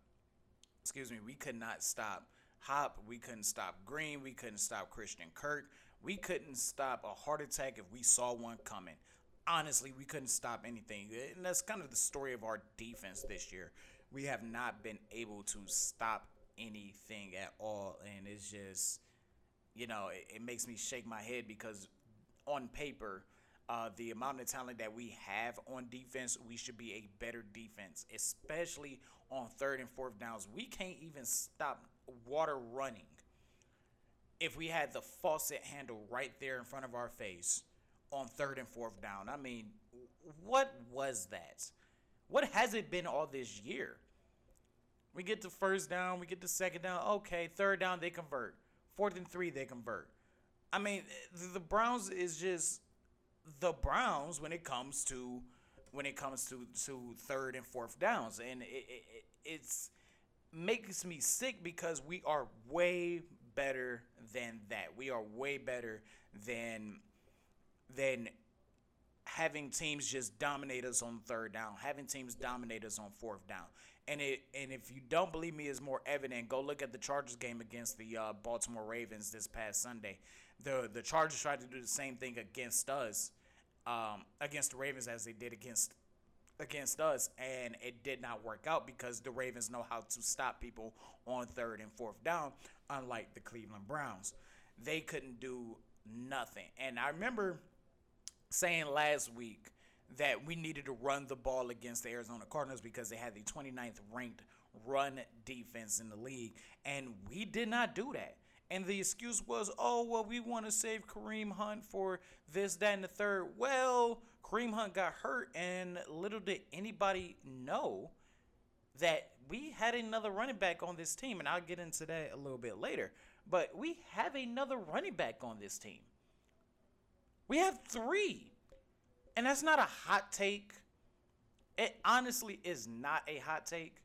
excuse me, we could not stop Hop. We couldn't stop Green. We couldn't stop Christian Kirk. We couldn't stop a heart attack if we saw one coming. Honestly, we couldn't stop anything. And that's kind of the story of our defense this year. We have not been able to stop anything at all. And it's just, you know, it, it makes me shake my head because on paper, uh, the amount of talent that we have on defense, we should be a better defense, especially on third and fourth downs. We can't even stop water running if we had the faucet handle right there in front of our face on third and fourth down. I mean, what was that? What has it been all this year? We get the first down, we get the second down. Okay, third down, they convert. Fourth and three, they convert. I mean, the Browns is just the Browns when it comes to when it comes to to third and fourth downs, and it, it it's makes me sick because we are way better than that. We are way better than than having teams just dominate us on third down, having teams dominate us on fourth down. And it and if you don't believe me, is more evident. Go look at the Chargers game against the uh, Baltimore Ravens this past Sunday. The the Chargers tried to do the same thing against us, um, against the Ravens as they did against against us, and it did not work out because the Ravens know how to stop people on third and fourth down, unlike the Cleveland Browns. They couldn't do nothing. And I remember saying last week that we needed to run the ball against the Arizona Cardinals because they had the 29th ranked run defense in the league, and we did not do that. And the excuse was, oh, well, we want to save Kareem Hunt for this, that, and the third. Well, Kareem Hunt got hurt, and little did anybody know that we had another running back on this team. And I'll get into that a little bit later. But we have another running back on this team. We have three. And that's not a hot take. It honestly is not a hot take.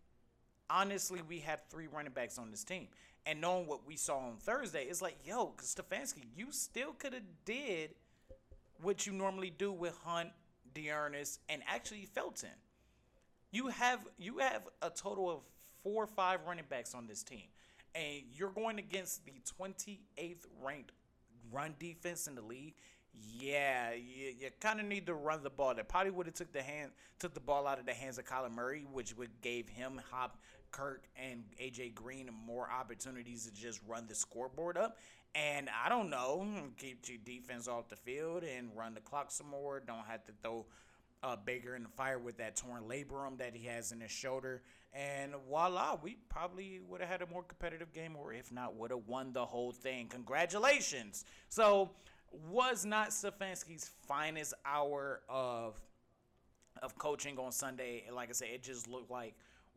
Honestly, we have three running backs on this team. And knowing what we saw on Thursday, it's like, yo, Stefanski, you still could have did what you normally do with Hunt, D'Ernest, and actually Felton. You have you have a total of four or five running backs on this team, and you're going against the 28th ranked run defense in the league. Yeah, you, you kind of need to run the ball. That probably would have took the hand took the ball out of the hands of Kyler Murray, which would gave him Hop, Kirk, and AJ Green more opportunities to just run the scoreboard up. And I don't know, keep your defense off the field and run the clock some more. Don't have to throw uh, Baker in the fire with that torn labrum that he has in his shoulder. And voila, we probably would have had a more competitive game, or if not, would have won the whole thing. Congratulations. So, was not Stefanski's finest hour of of coaching on Sunday. Like I said, it just looked like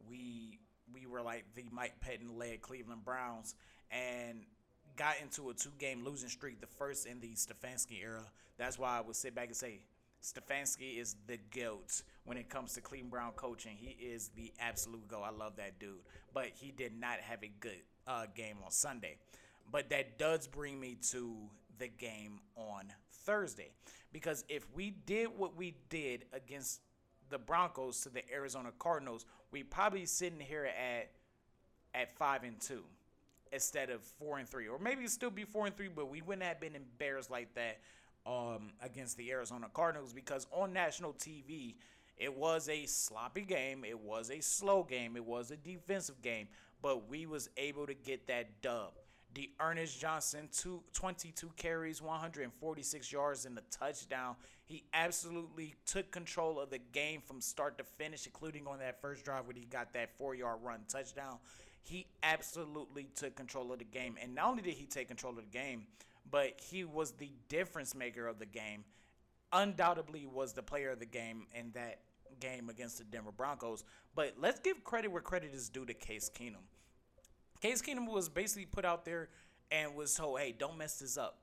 we we were like the Mike Pettine led Cleveland Browns, and got into a two game losing streak, the first in the Stefanski era. That's why I would sit back and say Stefanski is the GOAT when it comes to Cleveland Brown coaching. He is the absolute GOAT. I love that dude. But he did not have a good uh, game on Sunday. But that does bring me to the game on Thursday. Because if we did what we did against the Broncos to the Arizona Cardinals, we probably sitting here at at five and two instead of four and three, or maybe still be four and three, but we wouldn't have been embarrassed like that um, against the Arizona Cardinals because on national TV it was a sloppy game, it was a slow game, it was a defensive game, but we was able to get that dub. The Ernest Johnson, two, 22 carries, 146 yards, and a touchdown. He absolutely took control of the game from start to finish, including on that first drive when he got that four yard run touchdown. He absolutely took control of the game. And not only did he take control of the game, but he was the difference maker of the game. Undoubtedly was the player of the game in that game against the Denver Broncos. But let's give credit where credit is due to Case Keenum. Case Keenum was basically put out there and was told, hey, don't mess this up.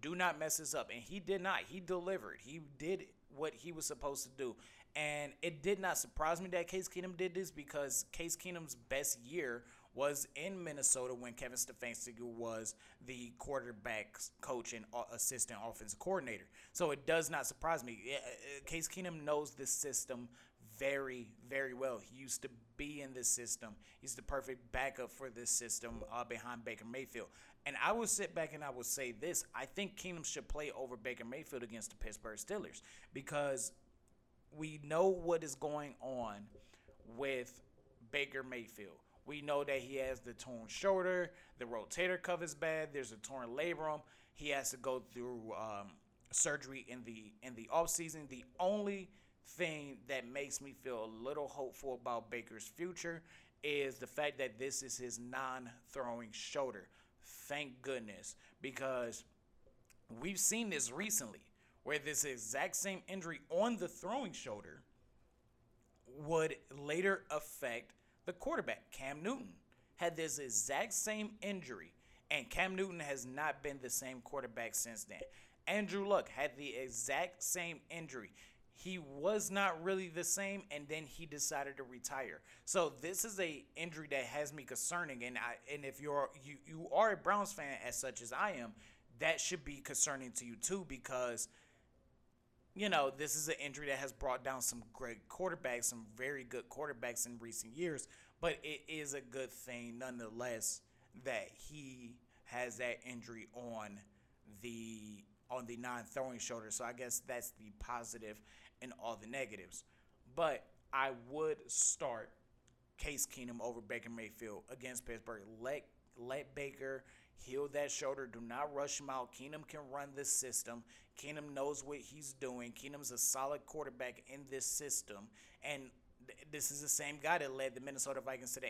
Do not mess this up. And he did not. He delivered. He did what he was supposed to do. And it did not surprise me that Case Keenum did this because Case Keenum's best year was in Minnesota when Kevin Stefanski was the quarterback's coach and assistant offensive coordinator. So it does not surprise me. Uh, Case Keenum knows this system very, very well. He used to be in this system. He's the perfect backup for this system uh, behind Baker Mayfield. And I will sit back and I will say this: I think Keenum should play over Baker Mayfield against the Pittsburgh Steelers because we know what is going on with Baker Mayfield. We know that he has the torn shoulder, the rotator cuff is bad. There's a torn labrum. He has to go through um, surgery in the in the off season. The only thing that makes me feel a little hopeful about Baker's future is the fact that this is his non-throwing shoulder. Thank goodness, because we've seen this recently, where this exact same injury on the throwing shoulder would later affect the quarterback, Cam Newton. Had this exact same injury, and Cam Newton has not been the same quarterback since then. Andrew Luck had the exact same injury he was not really the same and then he decided to retire. So this is a injury that has me concerning and I and if you're you you are a Browns fan as such as I am that should be concerning to you too because you know this is an injury that has brought down some great quarterbacks some very good quarterbacks in recent years but it is a good thing nonetheless that he has that injury on the on the non-throwing shoulder. So I guess that's the positive and all the negatives. But I would start Case Keenum over Baker Mayfield against Pittsburgh. Let let Baker heal that shoulder. Do not rush him out. Keenum can run this system. Keenum knows what he's doing. Keenum's a solid quarterback in this system, and th- this is the same guy that led the Minnesota Vikings to the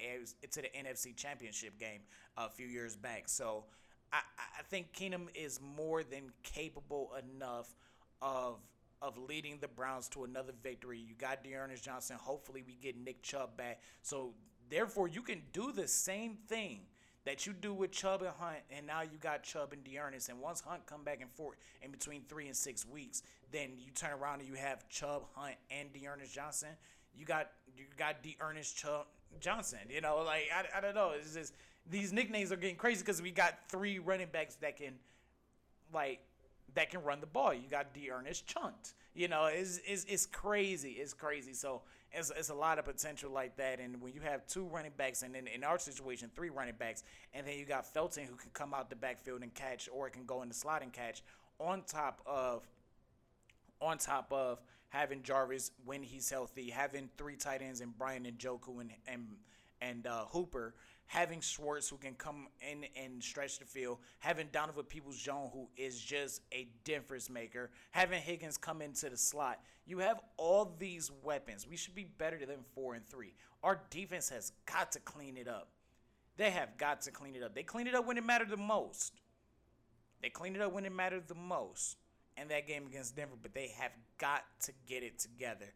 to the NFC Championship game a few years back. So I, I think Keenum is more than capable enough of of leading the Browns to another victory. You got D'Ernest Johnson. Hopefully, we get Nick Chubb back. So, therefore, you can do the same thing that you do with Chubb and Hunt, and now you got Chubb and D'Ernest. And once Hunt come back and forth in between three and six weeks, then you turn around and you have Chubb, Hunt, and D'Ernest Johnson. You got you got D'Ernest Chubb Johnson. You know, like I, I don't know. It's just these nicknames are getting crazy because we got three running backs that can like that can run the ball. You got D'Ernest Chunt. You know, it's, it's, it's crazy. It's crazy. So it's, it's a lot of potential like that. And when you have two running backs, and then in our situation, three running backs, and then you got Felton who can come out the backfield and catch, or it can go in the slot and catch, on top of on top of having Jarvis when he's healthy, having three tight ends and Bryan Njoku and and and uh, Hooper having Schwartz who can come in and stretch the field, having Donovan Peoples Jones who is just a difference maker, having Higgins come into the slot. You have all these weapons. We should be better than four and three. Our defense has got to clean it up. They have got to clean it up. They cleaned it up when it mattered the most. They cleaned it up when it mattered the most in that game against Denver, but they have got to get it together.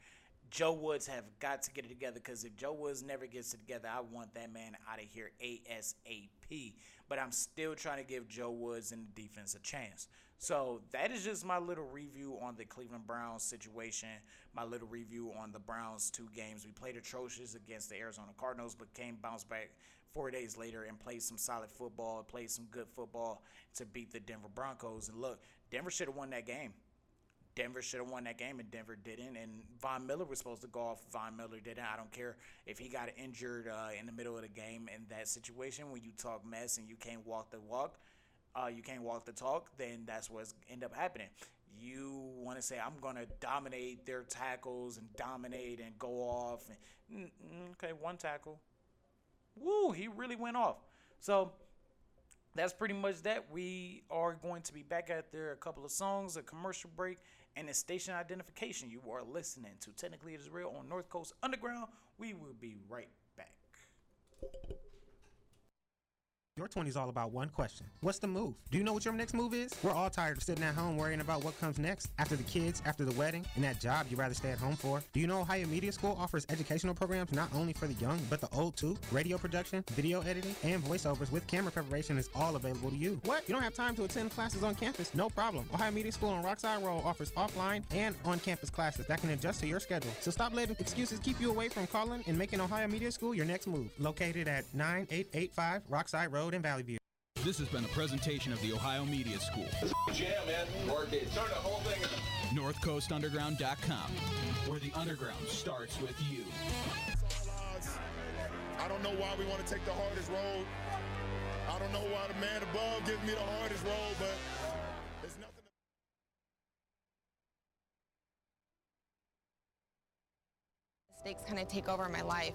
Joe Woods have got to get it together because if Joe Woods never gets it together, I want that man out of here ASAP. But I'm still trying to give Joe Woods and the defense a chance. So that is just my little review on the Cleveland Browns situation, my little review on the Browns two games. We played atrocious against the Arizona Cardinals, but came bounced back four days later and played some solid football, played some good football to beat the Denver Broncos. And look, Denver should have won that game. Denver should have won that game, and Denver didn't. And Von Miller was supposed to go off. Von Miller didn't. I don't care if he got injured uh, in the middle of the game in that situation. When you talk mess and you can't walk the walk, uh, you can't walk the talk, then that's what's end up happening. You want to say I'm to dominate their tackles and dominate and go off. Okay, one tackle. Woo, he really went off. So that's pretty much that. We are going to be back after a couple of songs, a commercial break, and a station identification. You are listening to Technically It Is Real on North Coast Underground. We will be right back. Your 20 is all about one question. What's the move? Do you know what your next move is? We're all tired of sitting at home worrying about what comes next after the kids, after the wedding, and that job you'd rather stay at home for. Do you know Ohio Media School offers educational programs not only for the young, but the old too? Radio production, video editing, and voiceovers with camera preparation is all available to you. What? You don't have time to attend classes on campus? No problem. Ohio Media School on Rockside Road offers offline and on campus classes that can adjust to your schedule. So stop letting excuses keep you away from calling and making Ohio Media School your next move. Located at 9885 Rockside Road in Valley View. This has been a presentation of the Ohio Media School. Jam, man. Work it. Turn the whole thing up. NorthCoastUnderground.com, where the underground starts with you. I don't know why we want to take the hardest road. I don't know why the man above gives me the hardest road, but it's nothing. Mistakes kind of take over my life.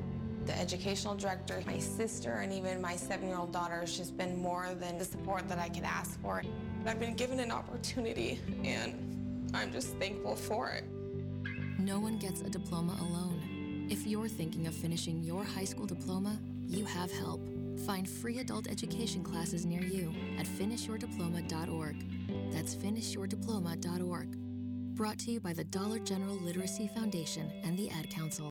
The educational director, my sister, and even my seven-year-old daughter has just been more than the support that I could ask for. I've been given an opportunity, and I'm just thankful for it. No one gets a diploma alone. If you're thinking of finishing your high school diploma, you have help. Find free adult education classes near you at finishyourdiploma.org. That's finishyourdiploma.org. Brought to you by the Dollar General Literacy Foundation and the Ad Council.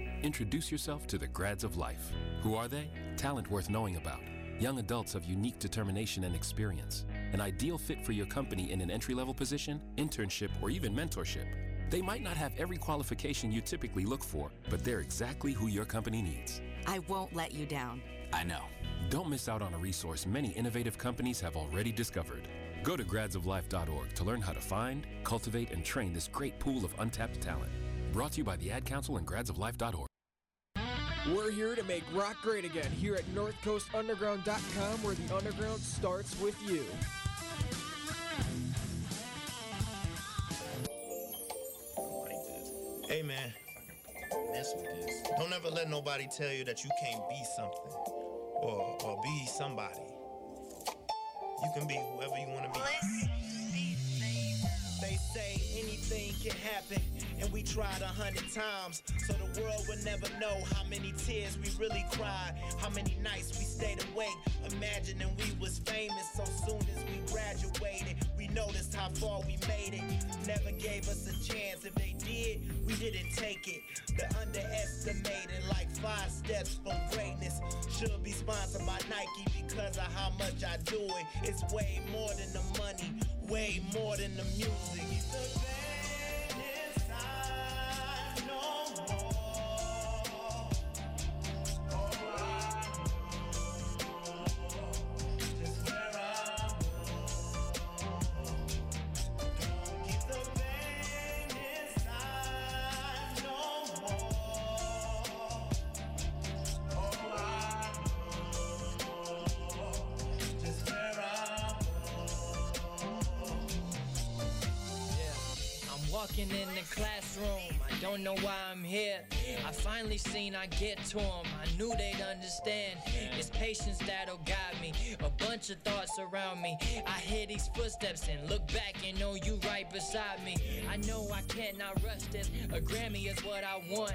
Introduce yourself to the grads of life. Who are they? Talent worth knowing about. Young adults of unique determination and experience. An ideal fit for your company in an entry level position, internship, or even mentorship. They might not have every qualification you typically look for, but they're exactly who your company needs. I won't let you down. I know. Don't miss out on a resource many innovative companies have already discovered. Go to gradsoflife.org to learn how to find, cultivate, and train this great pool of untapped talent. Brought to you by the Ad Council and gradsoflife.org. We're here to make rock great again here at NorthCoastUnderground.com, where the underground starts with you. Hey man, mess with this. Don't ever let nobody tell you that you can't be something or or be somebody. You can be whoever you want to be. They say anything can happen, and we tried a hundred times. So the world would never know how many tears we really cried, how many nights we stayed awake, imagining we was famous. So soon as we graduated, we noticed how far we made it. Never gave us a chance. If they did, we didn't take it. The underestimated, like five steps from greatness, should be sponsored by Nike because of how much I do it. It's way more than the money, way more than the music. Walking in the classroom. I don't know why I'm here. I finally seen I get to them. I knew they'd understand. It's patience that'll guide me. A bunch of thoughts around me. I hear these footsteps and look back and know you right beside me. I know I cannot rush this. A Grammy is what I want.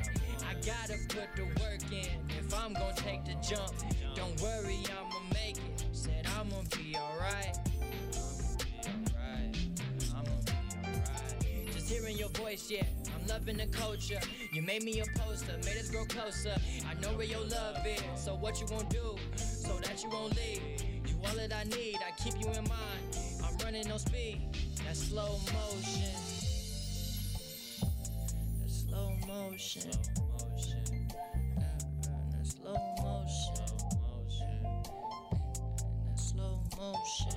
I gotta put the work in if I'm gonna take the jump. Don't worry, I'ma make it. Said I'ma be alright. Loving your voice, yeah. I'm loving the culture. You made me a poster, made us grow closer. I know where your love is, so what you gon' do so that you won't leave? You all that I need, I keep you in mind. I'm running no speed, that's slow motion. That's slow motion. Uh, uh, that's slow motion. That's slow motion.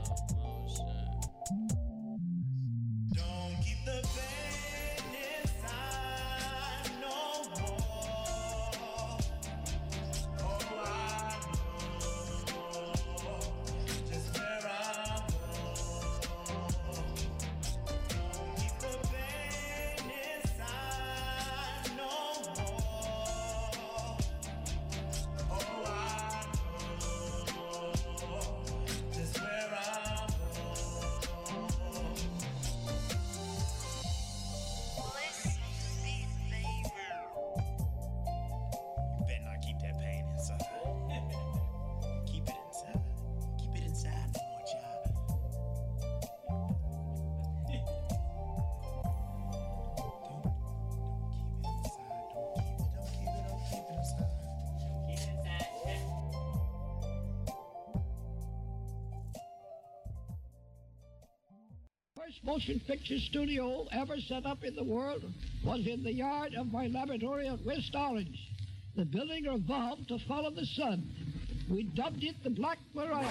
Motion picture studio ever set up in the world was in the yard of my laboratory at West Orange. The building revolved to follow the sun. We dubbed it the Black Maria.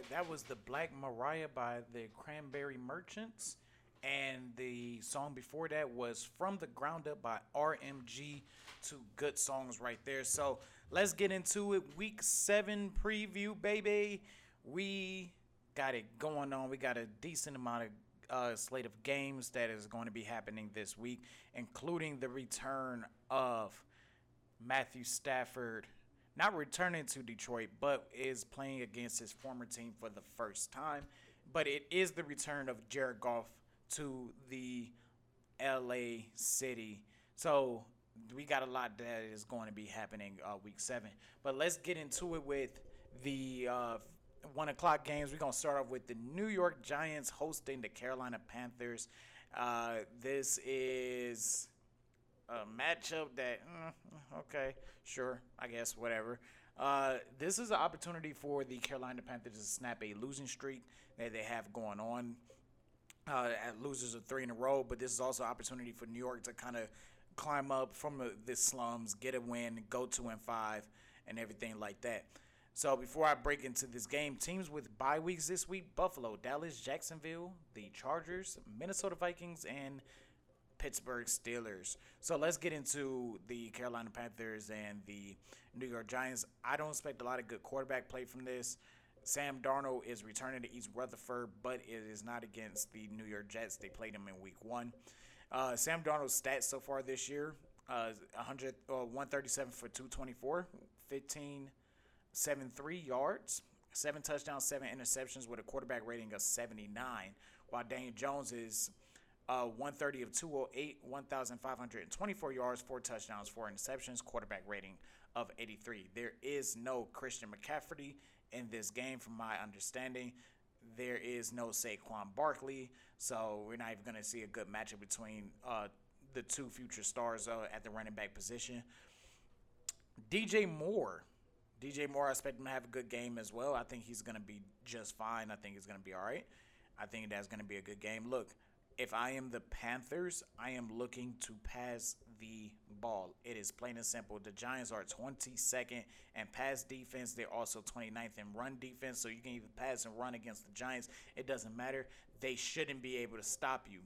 Right, that was the Black Mariah by the Cranberry Merchants, and the song before that was From the Ground Up by RMG. Two good songs right there. So let's get into it. Week seven preview, baby. We got it going on. We got a decent amount of uh, slate of games that is going to be happening this week, including the return of Matthew Stafford not returning to Detroit, but is playing against his former team for the first time. But it is the return of Jared Goff to the LA city. So we got a lot that is going to be happening uh, week seven. But let's get into it with the uh, one o'clock games. We're gonna start off with the New York Giants hosting the Carolina Panthers. Uh, this is a matchup that mm, okay, sure, I guess whatever. Uh, this is an opportunity for the Carolina Panthers to snap a losing streak that they have going on. Uh, losers of three in a row, but this is also an opportunity for New York to kind of climb up from the, the slums, get a win, go two and five, and everything like that. So before I break into this game, teams with bye weeks this week: Buffalo, Dallas, Jacksonville, the Chargers, Minnesota Vikings, and Pittsburgh Steelers. So let's get into the Carolina Panthers and the New York Giants. I don't expect a lot of good quarterback play from this. Sam Darnold is returning to East Rutherford, but it is not against the New York Jets. They played him in Week One. Uh, Sam Darnold's stats so far this year: uh, 100, uh, 137 for 224, 15, 73 yards, seven touchdowns, seven interceptions, with a quarterback rating of 79. While Daniel Jones is uh, 130 of 208, 1,524 yards, four touchdowns, four interceptions, quarterback rating of 83. There is no Christian McCaffrey in this game, from my understanding. There is no Saquon Barkley, so we're not even going to see a good matchup between uh, the two future stars uh, at the running back position. DJ Moore. DJ Moore, I expect him to have a good game as well. I think he's going to be just fine. I think he's going to be all right. I think that's going to be a good game. Look, if I am the Panthers, I am looking to pass the ball. It is plain and simple. The Giants are 22nd and pass defense. They're also 29th in run defense. So you can either pass and run against the Giants. It doesn't matter. They shouldn't be able to stop you.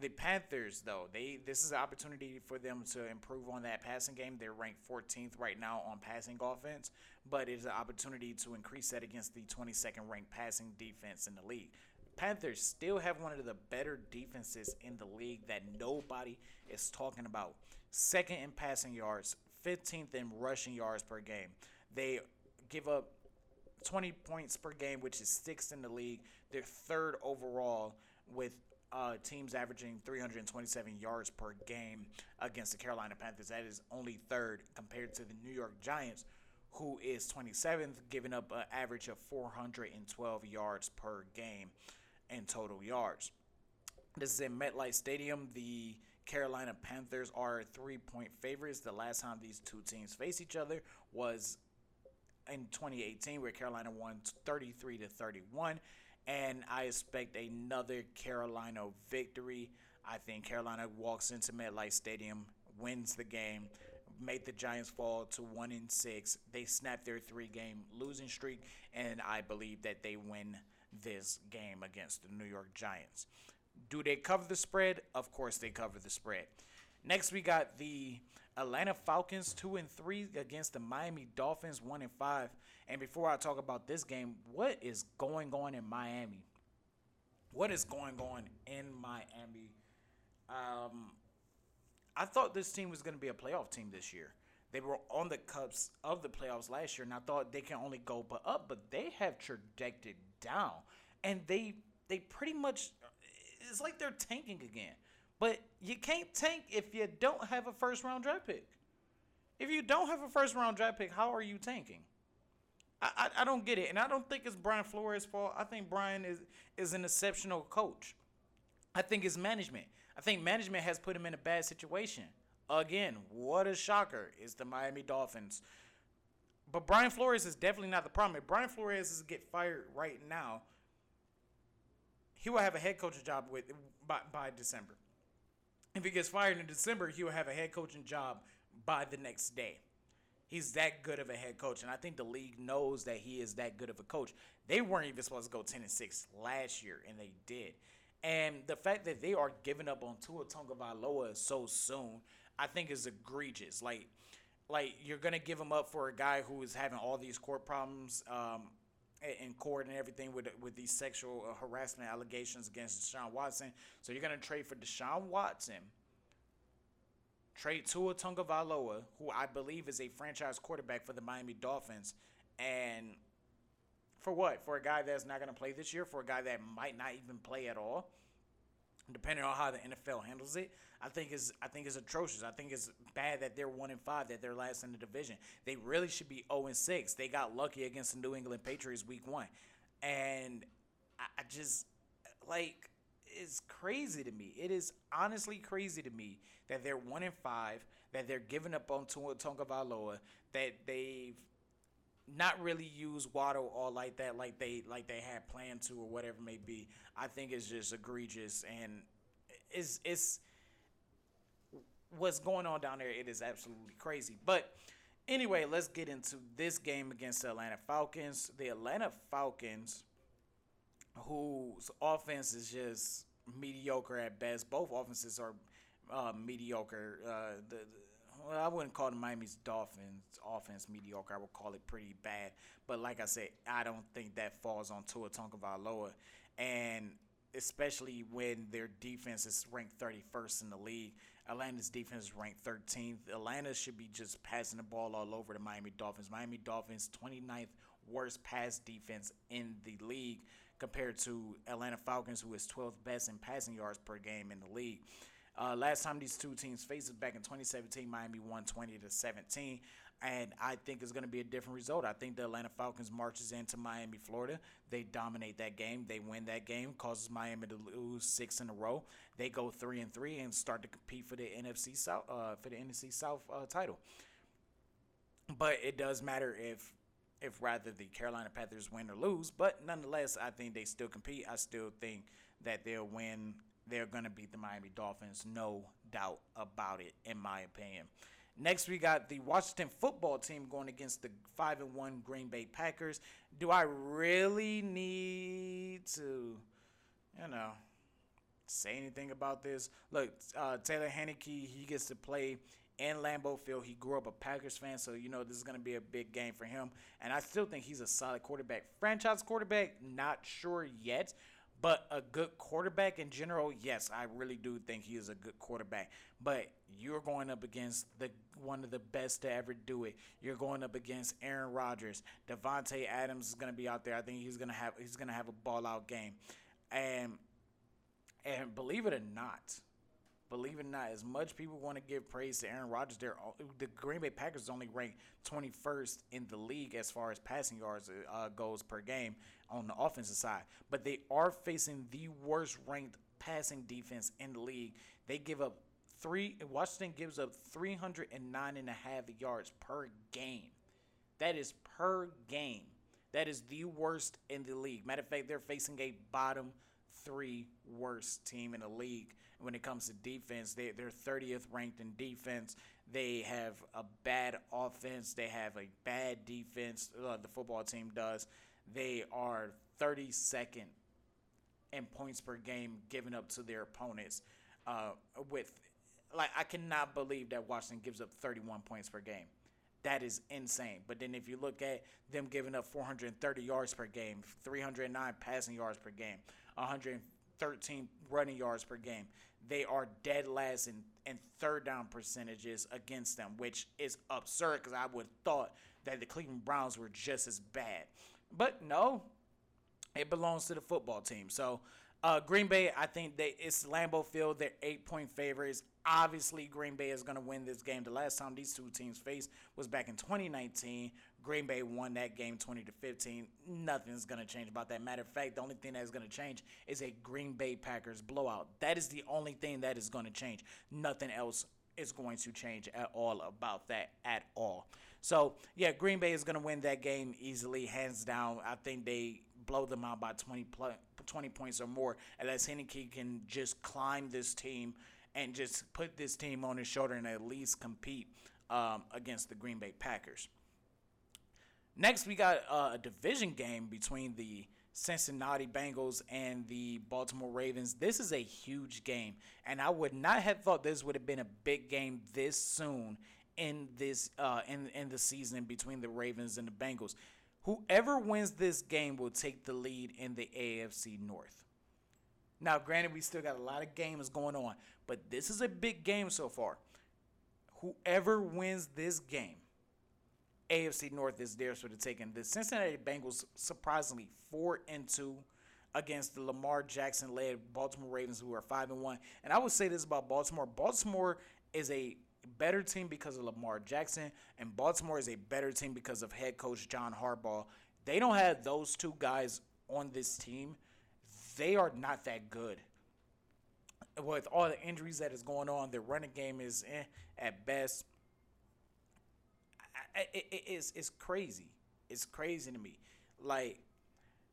The Panthers, though, they this is an opportunity for them to improve on that passing game. They're ranked 14th right now on passing offense, but it is an opportunity to increase that against the 22nd ranked passing defense in the league. Panthers still have one of the better defenses in the league that nobody is talking about. Second in passing yards, 15th in rushing yards per game. They give up 20 points per game, which is sixth in the league. They're third overall with uh, teams averaging 327 yards per game against the Carolina Panthers. That is only third compared to the New York Giants, who is 27th, giving up an average of 412 yards per game in total yards. This is in MetLife Stadium. The Carolina Panthers are three point favorites. The last time these two teams faced each other was in 2018, where Carolina won 33 to 31. And I expect another Carolina victory. I think Carolina walks into MetLife Stadium, wins the game, made the Giants fall to one in six. They snap their three-game losing streak, and I believe that they win this game against the New York Giants. Do they cover the spread? Of course they cover the spread. Next we got the Atlanta Falcons 2 and 3 against the Miami Dolphins 1 and 5. And before I talk about this game, what is going on in Miami? What is going on in Miami? Um I thought this team was going to be a playoff team this year. They were on the cups of the playoffs last year, and I thought they can only go but up, but they have trajected down, and they they pretty much it's like they're tanking again. But you can't tank if you don't have a first round draft pick. If you don't have a first round draft pick, how are you tanking? I, I, I don't get it, and I don't think it's Brian Flores' fault. I think Brian is is an exceptional coach. I think it's management. I think management has put him in a bad situation. Again, what a shocker is the Miami Dolphins. But Brian Flores is definitely not the problem. If Brian Flores is get fired right now, he will have a head coaching job with by, by December. If he gets fired in December, he will have a head coaching job by the next day. He's that good of a head coach, and I think the league knows that he is that good of a coach. They weren't even supposed to go ten and six last year, and they did. And the fact that they are giving up on Tua Tagovailoa so soon, I think is egregious. Like, like you're gonna give him up for a guy who is having all these court problems um, in court and everything with with these sexual uh, harassment allegations against Deshaun Watson. So you're gonna trade for Deshaun Watson, trade Tua Tagovailoa, who I believe is a franchise quarterback for the Miami Dolphins, and for what? For a guy that's not gonna play this year, for a guy that might not even play at all depending on how the NFL handles it, I think is I think is atrocious. I think it's bad that they're one and five, that they're last in the division. They really should be zero and six. They got lucky against the New England Patriots week one, and I, I just like it's crazy to me. It is honestly crazy to me that they're one and five, that they're giving up on Tua Tagovailoa, that they've not really use Waddle all like that, like they like they had planned to or whatever may be. I think it's just egregious and it's it's what's going on down there. It is absolutely crazy. But anyway, let's get into this game against the Atlanta Falcons. The Atlanta Falcons, whose offense is just mediocre at best. Both offenses are uh, mediocre. Uh, the, the well, I wouldn't call the Miami's Dolphins offense mediocre. I would call it pretty bad. But like I said, I don't think that falls on Tua Tagovailoa, and especially when their defense is ranked 31st in the league. Atlanta's defense is ranked 13th. Atlanta should be just passing the ball all over the Miami Dolphins. Miami Dolphins 29th worst pass defense in the league compared to Atlanta Falcons, who is 12th best in passing yards per game in the league. Uh, last time these two teams faced back in 2017. Miami won 20 to 17, and I think it's going to be a different result. I think the Atlanta Falcons marches into Miami, Florida. They dominate that game. They win that game, causes Miami to lose six in a row. They go three and three and start to compete for the NFC South uh, for the NFC South uh, title. But it does matter if if rather the Carolina Panthers win or lose. But nonetheless, I think they still compete. I still think that they'll win they're going to beat the Miami Dolphins, no doubt about it, in my opinion. Next, we got the Washington football team going against the five and one Green Bay Packers. Do I really need to, you know, say anything about this? Look, uh, Taylor Heinicke, he gets to play in Lambeau Field. He grew up a Packers fan, so you know this is going to be a big game for him. And I still think he's a solid quarterback. Franchise quarterback, not sure yet. But a good quarterback in general, yes, I really do think he is a good quarterback. But you're going up against the one of the best to ever do it. You're going up against Aaron Rodgers. Davante Adams is going to be out there. I think he's going to have he's going to have a ball out game. And and believe it or not, believe it or not, as much people want to give praise to Aaron Rodgers, they're, the Green Bay Packers only ranked 21st in the league as far as passing yards uh, goes per game on the offensive side. But they are facing the worst ranked passing defense in the league. They give up three. Washington gives up 309 and a half yards per game. That is per game. That is the worst in the league. Matter of fact, they're facing a bottom three worst team in the league when it comes to defense. They, they're 30th ranked in defense. They have a bad offense. They have a bad defense. Uh, the football team does. They are 32nd in points per game given up to their opponents. Uh, with like, I cannot believe that Washington gives up 31 points per game. That is insane. But then if you look at them giving up 430 yards per game, 309 passing yards per game, 113 running yards per game, they are dead last in, in third down percentages against them, which is absurd because I would have thought that the Cleveland Browns were just as bad. But no, it belongs to the football team. So uh, Green Bay, I think they it's Lambeau Field. They're eight point favorites. Obviously, Green Bay is going to win this game. The last time these two teams faced was back in 2019. Green Bay won that game 20 to 15. Nothing's going to change about that. Matter of fact, the only thing that is going to change is a Green Bay Packers blowout. That is the only thing that is going to change. Nothing else is going to change at all about that at all. So, yeah, Green Bay is going to win that game easily, hands down. I think they blow them out by 20, 20 points or more, unless Heinicke can just climb this team and just put this team on his shoulder and at least compete um, against the Green Bay Packers. Next, we got uh, a division game between the Cincinnati Bengals and the Baltimore Ravens. This is a huge game, and I would not have thought this would have been a big game this soon in this uh, in in the season between the Ravens and the Bengals. Whoever wins this game will take the lead in the AFC North. Now, granted, we still got a lot of games going on, but this is a big game so far. Whoever wins this game, AFC North is theirs for the taking. The Cincinnati Bengals surprisingly four and two against the Lamar Jackson led Baltimore Ravens, who are five and one. And I would say this about Baltimore: Baltimore is a better team because of Lamar Jackson, and Baltimore is a better team because of head coach John Harbaugh. They don't have those two guys on this team. They are not that good. With all the injuries that is going on, their running game is eh, at best. It, it, it's it's crazy. It's crazy to me. Like,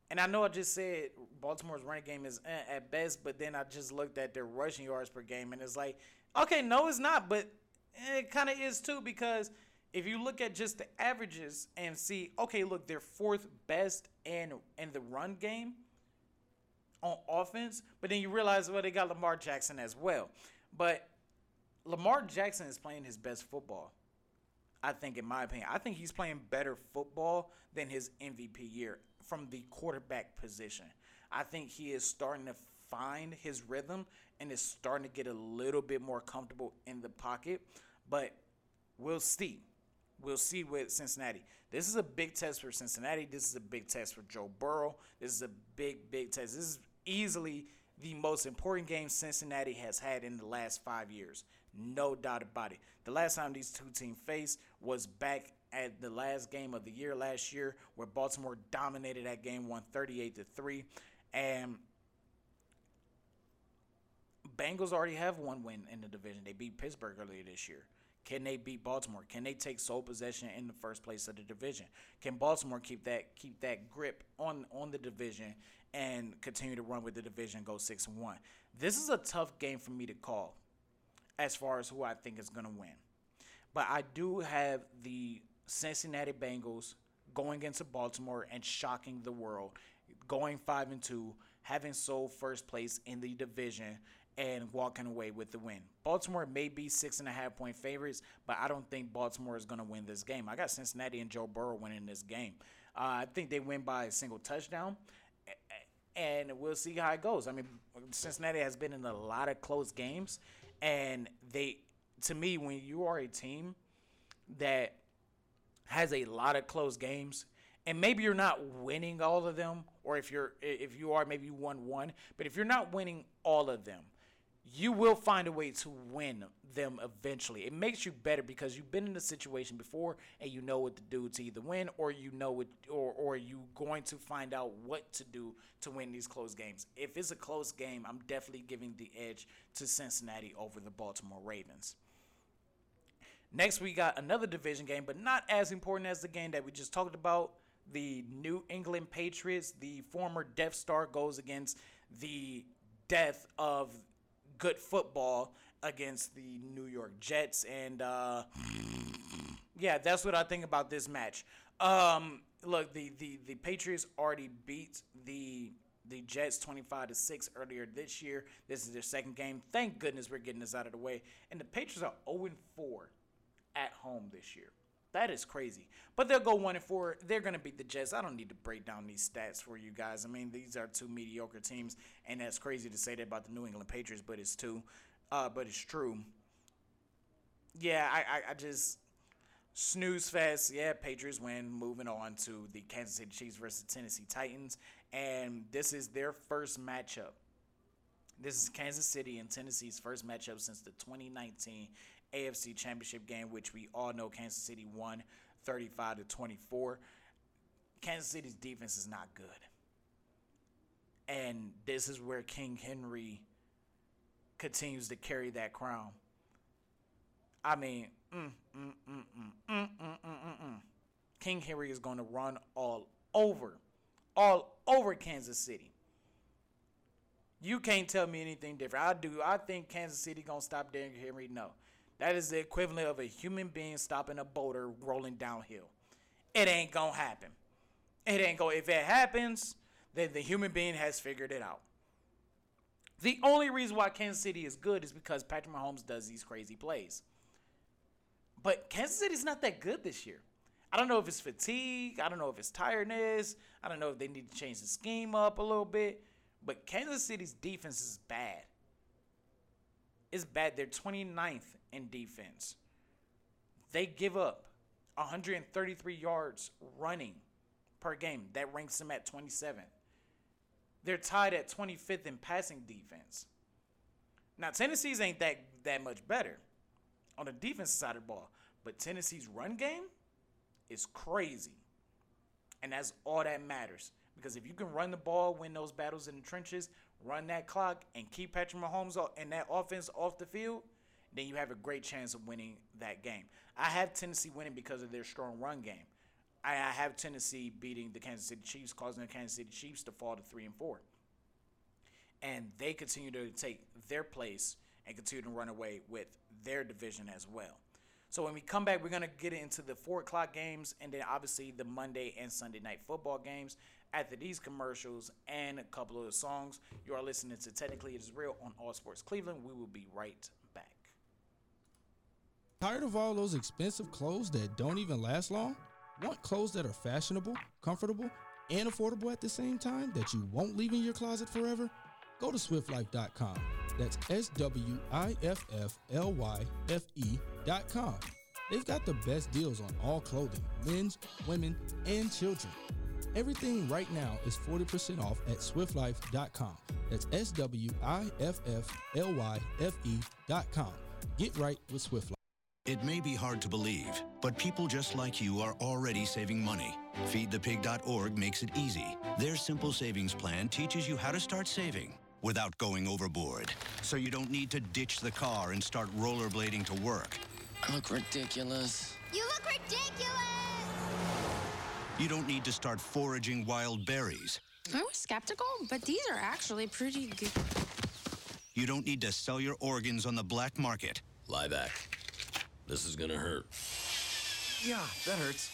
and I know I just said Baltimore's running game is eh, at best, but then I just looked at their rushing yards per game, and it's like, okay, no, it's not, but it kind of is too because if you look at just the averages and see, okay, look, they're fourth best in in the run game on offense, but then you realize, well, they got Lamar Jackson as well. But Lamar Jackson is playing his best football. I think, in my opinion, I think he's playing better football than his MVP year from the quarterback position. I think he is starting to find his rhythm and is starting to get a little bit more comfortable in the pocket. But we'll see. We'll see with Cincinnati. This is a big test for Cincinnati. This is a big test for Joe Burrow. This is a big, big test. This is easily the most important game Cincinnati has had in the last five years. No doubt about it. The last time these two teams faced was back at the last game of the year last year, where Baltimore dominated that game, won 38 to 3. And Bengals already have one win in the division. They beat Pittsburgh earlier this year. Can they beat Baltimore? Can they take sole possession in the first place of the division? Can Baltimore keep that keep that grip on on the division and continue to run with the division, go six and one? This is a tough game for me to call, as far as who I think is gonna win. But I do have the Cincinnati Bengals going into Baltimore and shocking the world, going five and two, having sole first place in the division and walking away with the win. Baltimore may be six and a half point favorites, but I don't think Baltimore is going to win this game. I got Cincinnati and Joe Burrow winning this game. Uh, I think they win by a single touchdown, and we'll see how it goes. I mean, Cincinnati has been in a lot of close games, and they, to me, when you are a team that has a lot of close games, and maybe you're not winning all of them, or if you're if you are, maybe you won one, but if you're not winning all of them you will find a way to win them eventually. It makes you better because you've been in a situation before and you know what to do to either win or you know what or or you going to find out what to do to win these close games. If it's a close game, I'm definitely giving the edge to Cincinnati over the Baltimore Ravens. Next, we got another division game, but not as important as the game that we just talked about. The New England Patriots, the former Death Star, goes against the death of good football against the New York Jets. And uh, yeah, that's what I think about this match. Um, look, the, the, the Patriots already beat the the Jets 25 to 6 earlier this year. This is their second game. Thank goodness we're getting this out of the way. And the Patriots are 0 4 at home this year. That is crazy. But they'll go 1 and 4. They're going to beat the Jets. I don't need to break down these stats for you guys. I mean, these are two mediocre teams, and that's crazy to say that about the New England Patriots, but it's two. Uh, but it's true. Yeah, I, I, I just snooze fest. Yeah, Patriots win. Moving on to the Kansas City Chiefs versus Tennessee Titans, and this is their first matchup. This is Kansas City and Tennessee's first matchup since the 2019 AFC Championship game, which we all know Kansas City won 35 to 24. Kansas City's defense is not good. And this is where King Henry continues to carry that crown. I mean, mm, mm, mm, King Henry is going to run all over, all over Kansas City. You can't tell me anything different. I do. I think Kansas City gonna stop Derrick Henry. No, That is the equivalent of a human being stopping a boulder rolling downhill. It ain't gonna happen. It ain't go. If it happens, then the human being has figured it out. The only reason why Kansas City is good is because Patrick Mahomes does these crazy plays. But Kansas City's not that good this year. I don't know if it's fatigue. I don't know if it's tiredness. I don't know if they need to change the scheme up a little bit. But Kansas City's defense is bad. It's bad. They're 29th in defense. They give up 133 yards running per game. That ranks them at 27th. They're tied at 25th in passing defense. Now Tennessee's ain't that that much better on the defensive side of the ball, but Tennessee's run game is crazy. And that's all that matters. Because if you can run the ball, win those battles in the trenches, run that clock, and keep Patrick Mahomes and that offense off the field, then you have a great chance of winning that game. I have Tennessee winning because of their strong run game. I have Tennessee beating the Kansas City Chiefs, causing the Kansas City Chiefs to fall to three and four. And they continue to take their place and continue to run away with their division as well. So when we come back, we're gonna get into the four o'clock games and then obviously the Monday and Sunday night football games. After these commercials and a couple of the songs, you are listening to Technically It Is Real on All Sports Cleveland. We will be right. Tired of all those expensive clothes that don't even last long? Want clothes that are fashionable, comfortable, and affordable at the same time that you won't leave in your closet forever? Go to swiftlife.com. That's S W I F F L Y F E.com. They've got the best deals on all clothing, men's, women, and children. Everything right now is 40% off at swiftlife.com. That's S W I F F L Y F E.com. Get right with Swift Life. It may be hard to believe, but people just like you are already saving money. FeedThePig.org makes it easy. Their simple savings plan teaches you how to start saving without going overboard. So you don't need to ditch the car and start rollerblading to work. I look ridiculous. You look ridiculous! You don't need to start foraging wild berries. I was skeptical, but these are actually pretty good. You don't need to sell your organs on the black market. Lie back. This is gonna hurt. Yeah, that hurts.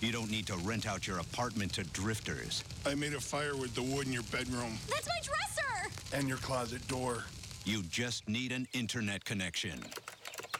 You don't need to rent out your apartment to drifters. I made a fire with the wood in your bedroom That's my dresser! and your closet door. You just need an internet connection.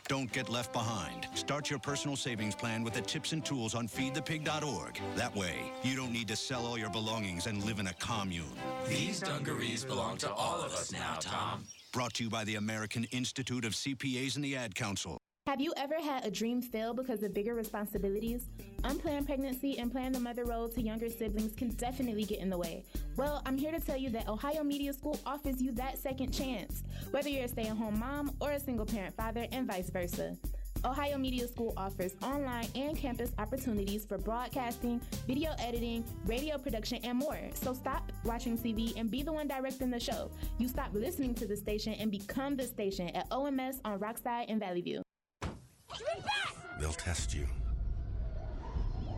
Don't get left behind. Start your personal savings plan with the tips and tools on feedthepig.org. That way, you don't need to sell all your belongings and live in a commune. These dungarees belong to all of us now, Tom. Brought to you by the American Institute of CPAs and the Ad Council. Have you ever had a dream fail because of bigger responsibilities? Unplanned pregnancy and planning the mother role to younger siblings can definitely get in the way. Well, I'm here to tell you that Ohio Media School offers you that second chance, whether you're a stay at home mom or a single parent father, and vice versa. Ohio Media School offers online and campus opportunities for broadcasting, video editing, radio production, and more. So stop watching TV and be the one directing the show. You stop listening to the station and become the station at OMS on Rockside and Valley View. They'll test you.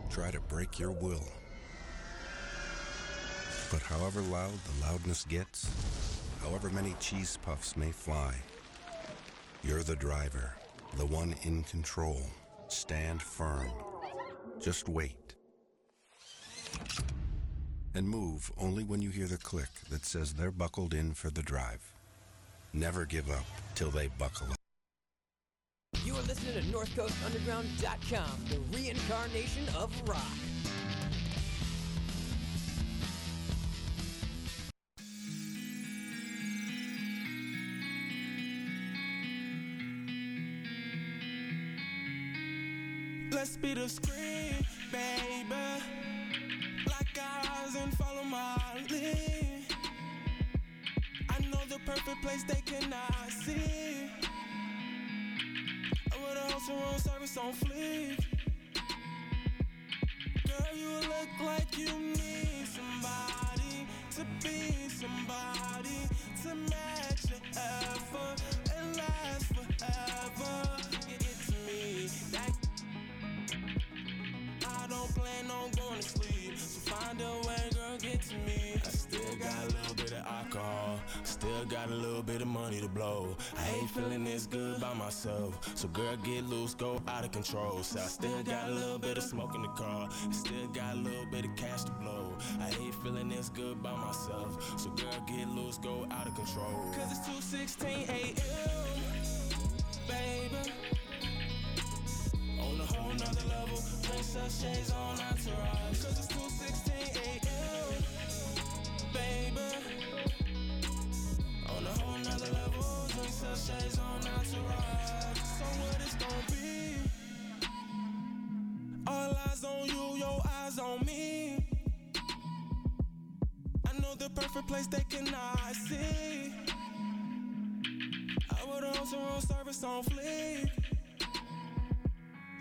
Try to break your will. But however loud the loudness gets, however many cheese puffs may fly, you're the driver, the one in control. Stand firm. Just wait. And move only when you hear the click that says they're buckled in for the drive. Never give up till they buckle up. You are listening to NorthCoastUnderground.com, the reincarnation of rock. Let's be the screen, baby. Our eyes and follow my lead. I know the perfect place they cannot see. Of room service on fleek. Girl, you look like you need somebody to be somebody to match your effort and last forever. Get it to me. That don't plan on going to sleep. So find a way, girl, get to me. I still got a little bit of alcohol. Still got a little bit of money to blow. I hate feeling this good by myself. So girl, get loose, go out of control. So I still got a little bit of smoke in the car. Still got a little bit of cash to blow. I hate feeling this good by myself. So girl, get loose, go out of control. Cause it's 2:16 a.m. Baby. On a whole nother level, princess shades on entourage. Cause it's 2:16 a.m. Baby. On a whole nother level, princess shades on entourage. So what it's gonna be? All eyes on you, your eyes on me. I know the perfect place they cannot see. I would also room service on fleek.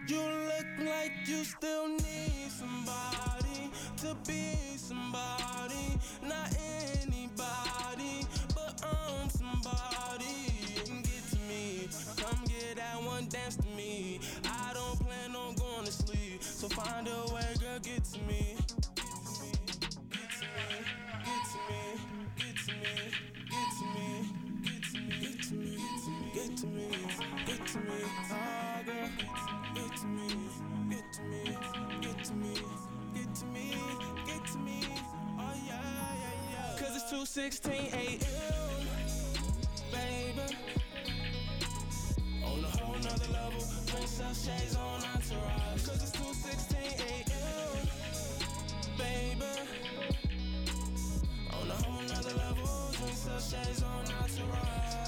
You look like you still need somebody to be somebody, not anybody, but I'm somebody. And get to me, come get that one dance to me. I don't plan on going to sleep, so find a way, girl, get to me. Get to me, get to me, get to me, get to me, get to me, get to me, get to me, get to me, oh girl, get to me, get to me, get to me, get to me, get to me, oh yeah, yeah, yeah. Cause it's 2:16 a.m. Baby. On a whole nother level, princess shades on entourage. Cause it's 2:16 a.m. Baby. On a whole nother level, princess shades on entourage.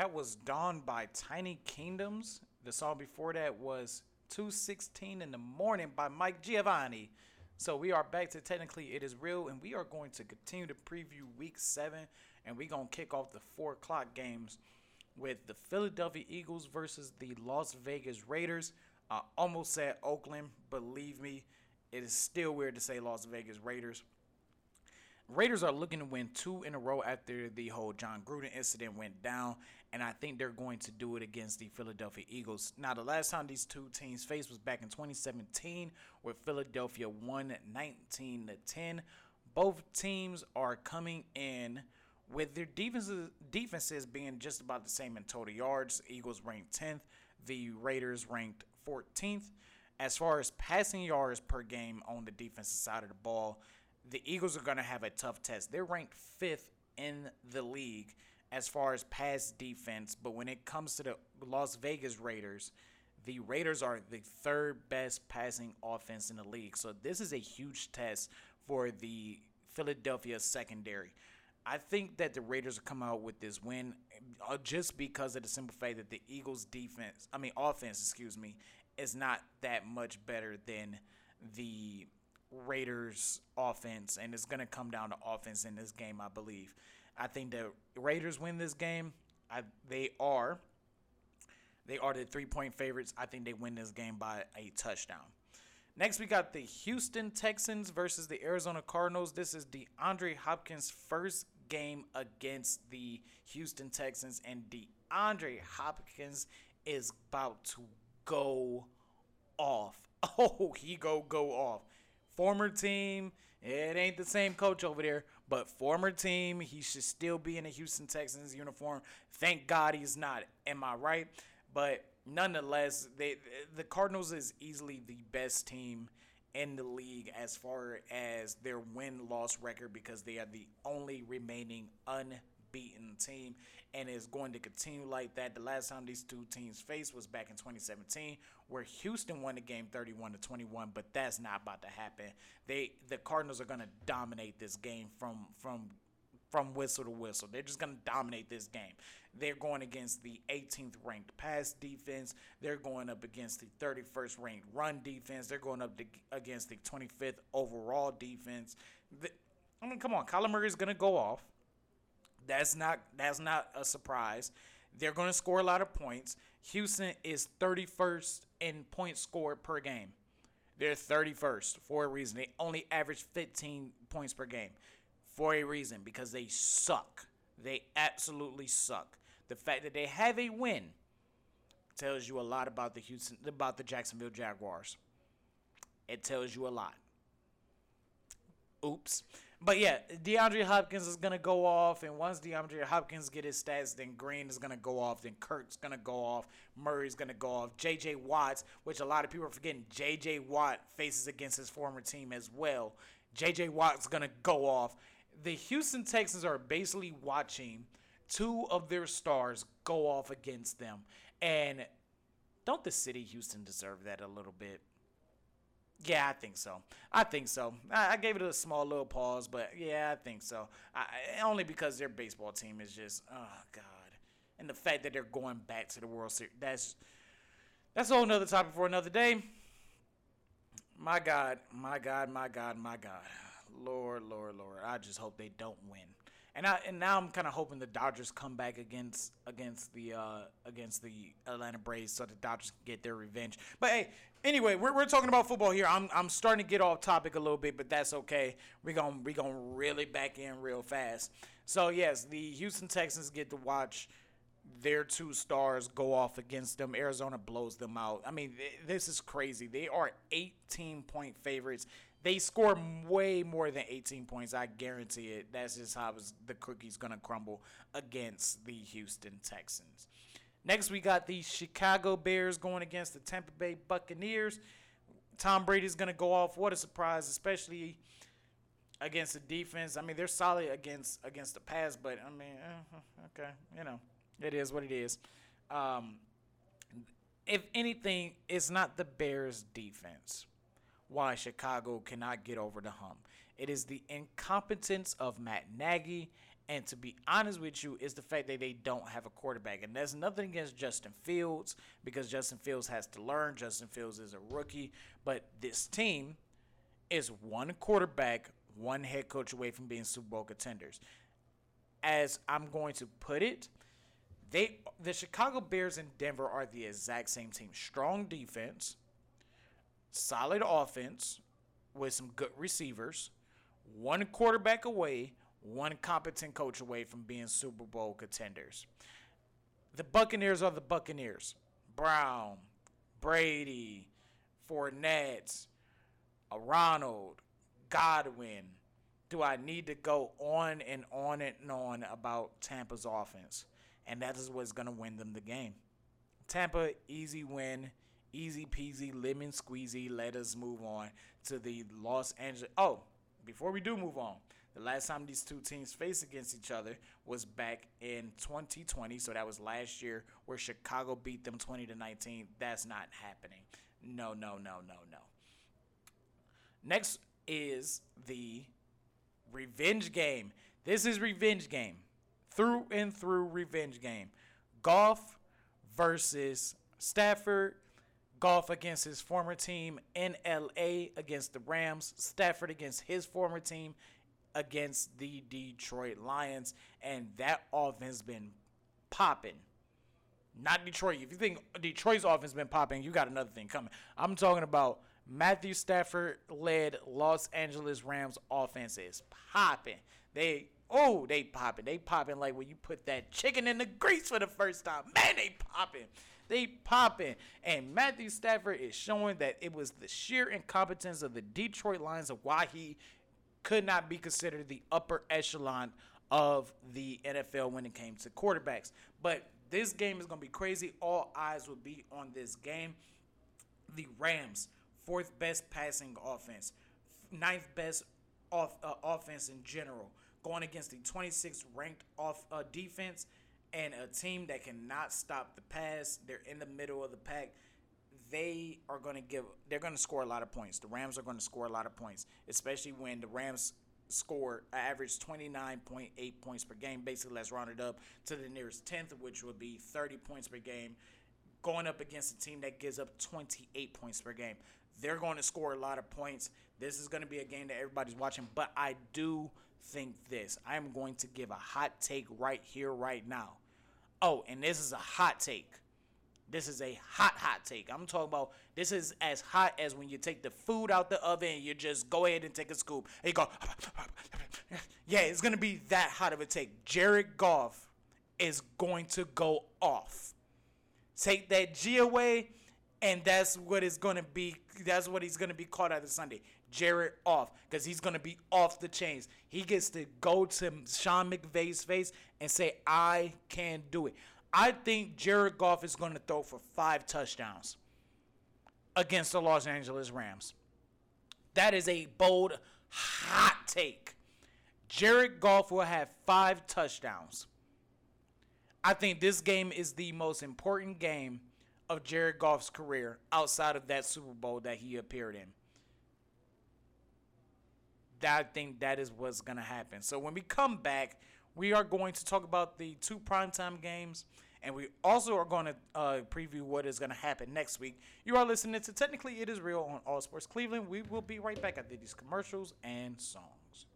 That was Dawn by Tiny Kingdoms. The song before that was 216 in the morning by Mike Giovanni. So we are back to technically it is real, and we are going to continue to preview week seven, and we're gonna kick off the four o'clock games with the Philadelphia Eagles versus the Las Vegas Raiders. I almost said Oakland. Believe me, it is still weird to say Las Vegas Raiders. Raiders are looking to win two in a row after the whole Jon Gruden incident went down, and I think they're going to do it against the Philadelphia Eagles. Now, the last time these two teams faced was back in 2017, where Philadelphia won 19 to 10. Both teams are coming in with their defenses defenses being just about the same in total yards. Eagles ranked 10th, the Raiders ranked 14th. As far as passing yards per game on the defensive side of the ball, the Eagles are going to have a tough test. They're ranked fifth in the league as far as pass defense, but when it comes to the Las Vegas Raiders, the Raiders are the third best passing offense in the league. So this is a huge test for the Philadelphia secondary. I think that the Raiders will come out with this win uh, just because of the simple fact that the Eagles defense, I mean offense, excuse me, is not that much better than the Raiders offense, and it's going to come down to offense in this game, I believe. I think the Raiders win this game. I, they are. They are the three point favorites. I think they win this game by a touchdown. Next, we got the Houston Texans versus the Arizona Cardinals. This is DeAndre Hopkins' first game against the Houston Texans, and DeAndre Hopkins is about to go off. Oh, he go go off former team. It ain't the same coach over there, but former team. He should still be in a Houston Texans uniform. Thank God he's not. Am I right? But nonetheless, they the Cardinals is easily the best team in the league as far as their win loss record because they are the only remaining unbeaten team and is going to continue like that. The last time these two teams faced was back in 2017, where Houston won the game 31 to 21, but that's not about to happen. They the Cardinals are going to dominate this game from from from whistle to whistle. They're just going to dominate this game. They're going against the 18th ranked pass defense. They're going up against the 31st ranked run defense. They're going up to, against the 25th overall defense. The, I mean, come on, Kyler Murray is going to go off. That's not that's not a surprise. They're going to score a lot of points. Houston is 31st in points scored per game. They're 31st for a reason. They only average 15 points per game for a reason because they suck. They absolutely suck. The fact that they have a win tells you a lot about the Houston about the Jacksonville Jaguars. It tells you a lot. Oops. But yeah, DeAndre Hopkins is gonna go off, and once DeAndre Hopkins get his stats, then Green is gonna go off, then Kirk's gonna go off, Murray's gonna go off, J.J. Watts, which a lot of people are forgetting, J.J. Watt faces against his former team as well. J.J. Watt's gonna go off. The Houston Texans are basically watching two of their stars go off against them, and don't the city Houston deserve that a little bit? Yeah, I think so. I think so. I, I, gave it a small little pause, but yeah, I think so. I, only because their baseball team is just, oh god, and the fact that they're going back to the World Series. That's that's a whole nother topic for another day. My God, my God, my God, my God, Lord, Lord, Lord. I just hope they don't win. And I and now I'm kind of hoping the Dodgers come back against against the uh, against the Atlanta Braves so the Dodgers can get their revenge. But hey, anyway, we're, we're talking about football here. I'm I'm starting to get off topic a little bit, but that's okay. We're gonna we gonna really back in real fast. So yes, the Houston Texans get to watch their two stars go off against them. Arizona blows them out. I mean, th- this is crazy. They are 18 point favorites they score way more than 18 points. I guarantee it. That's just how the cookie's going to crumble against the Houston Texans. Next, we got the Chicago Bears going against the Tampa Bay Buccaneers. Tom Brady's going to go off. What a surprise, especially against the defense. I mean, they're solid against against the pass, but I mean, uh, okay, you know, it is what it is. Um, if anything, it's not the Bears' defense why Chicago cannot get over the hump. It is the incompetence of Matt Nagy And to be honest with you, is the fact that they don't have a quarterback. And there's nothing against Justin Fields because Justin Fields has to learn. Justin Fields is a rookie. But this team is one quarterback, one head coach away from being Super Bowl contenders. As I'm going to put it, they the Chicago Bears and Denver are the exact same team. Strong defense, solid offense with some good receivers, one quarterback away, one competent coach away from being Super Bowl contenders. The Buccaneers are the Buccaneers. Brown, Brady, Fournette, Ronald, Godwin. Do I need to go on and on and on about Tampa's offense? And that is what's going to win them the game. Tampa, easy win, easy peasy, lemon squeezy. Let us move on to the Los Angeles. Oh, before we do move on, the last time these two teams faced against each other was back in 2020. So that was last year where Chicago beat them 20 to 19. That's not happening. No, no, no, no, no. Next is the revenge game. This is revenge game. Through and through revenge game. Goff versus Stafford. Goff against his former team in LA against the Rams. Stafford against his former team against the Detroit Lions. And that offense been popping. Not Detroit. If you think Detroit's offense been popping, you got another thing coming. I'm talking about Matthew Stafford led Los Angeles Rams offense is popping. They oh they popping. They popping like when you put that chicken in the grease for the first time. Man, they popping. They popping. And Matthew Stafford is showing that it was the sheer incompetence of the Detroit Lions of why he could not be considered the upper echelon of the NFL when it came to quarterbacks. But this game is going to be crazy. All eyes will be on this game. The Rams fourth best passing offense, ninth best off uh, offense in general, going against the 26th ranked off uh, defense and a team that cannot stop the pass. They're in the middle of the pack. They are going to give. They're going to score a lot of points. The Rams are going to score a lot of points, especially when the Rams score average 29.8 points per game. Basically, let's round it up to the nearest tenth, which would be 30 points per game, going up against a team that gives up 28 points per game. They're going to score a lot of points. This is going to be a game that everybody's watching, but I do think this. I am going to give a hot take right here, right now. Oh, and this is a hot take. This is a hot, hot take. I'm talking about this is as hot as when you take the food out the oven and you just go ahead and take a scoop and you go, yeah, it's going to be that hot of a take. Jared Goff is going to go off. Take that G away, and that's what is going to be. That's what he's going to be called out of Sunday. Jared off because he's going to be off the chains. He gets to go to Sean McVay's face and say, "I can do it." I think Jared Goff is going to throw for five touchdowns against the Los Angeles Rams. That is a bold, hot take. Jared Goff will have five touchdowns. I think this game is the most important game of Jared Goff's career outside of that Super Bowl that he appeared in. That, I think that is what's going to happen. So when we come back, we are going to talk about the two primetime games, and we also are going to uh, preview what is going to happen next week. You are listening to Technically It Is Real on All Sports Cleveland. We will be right back after these commercials and songs.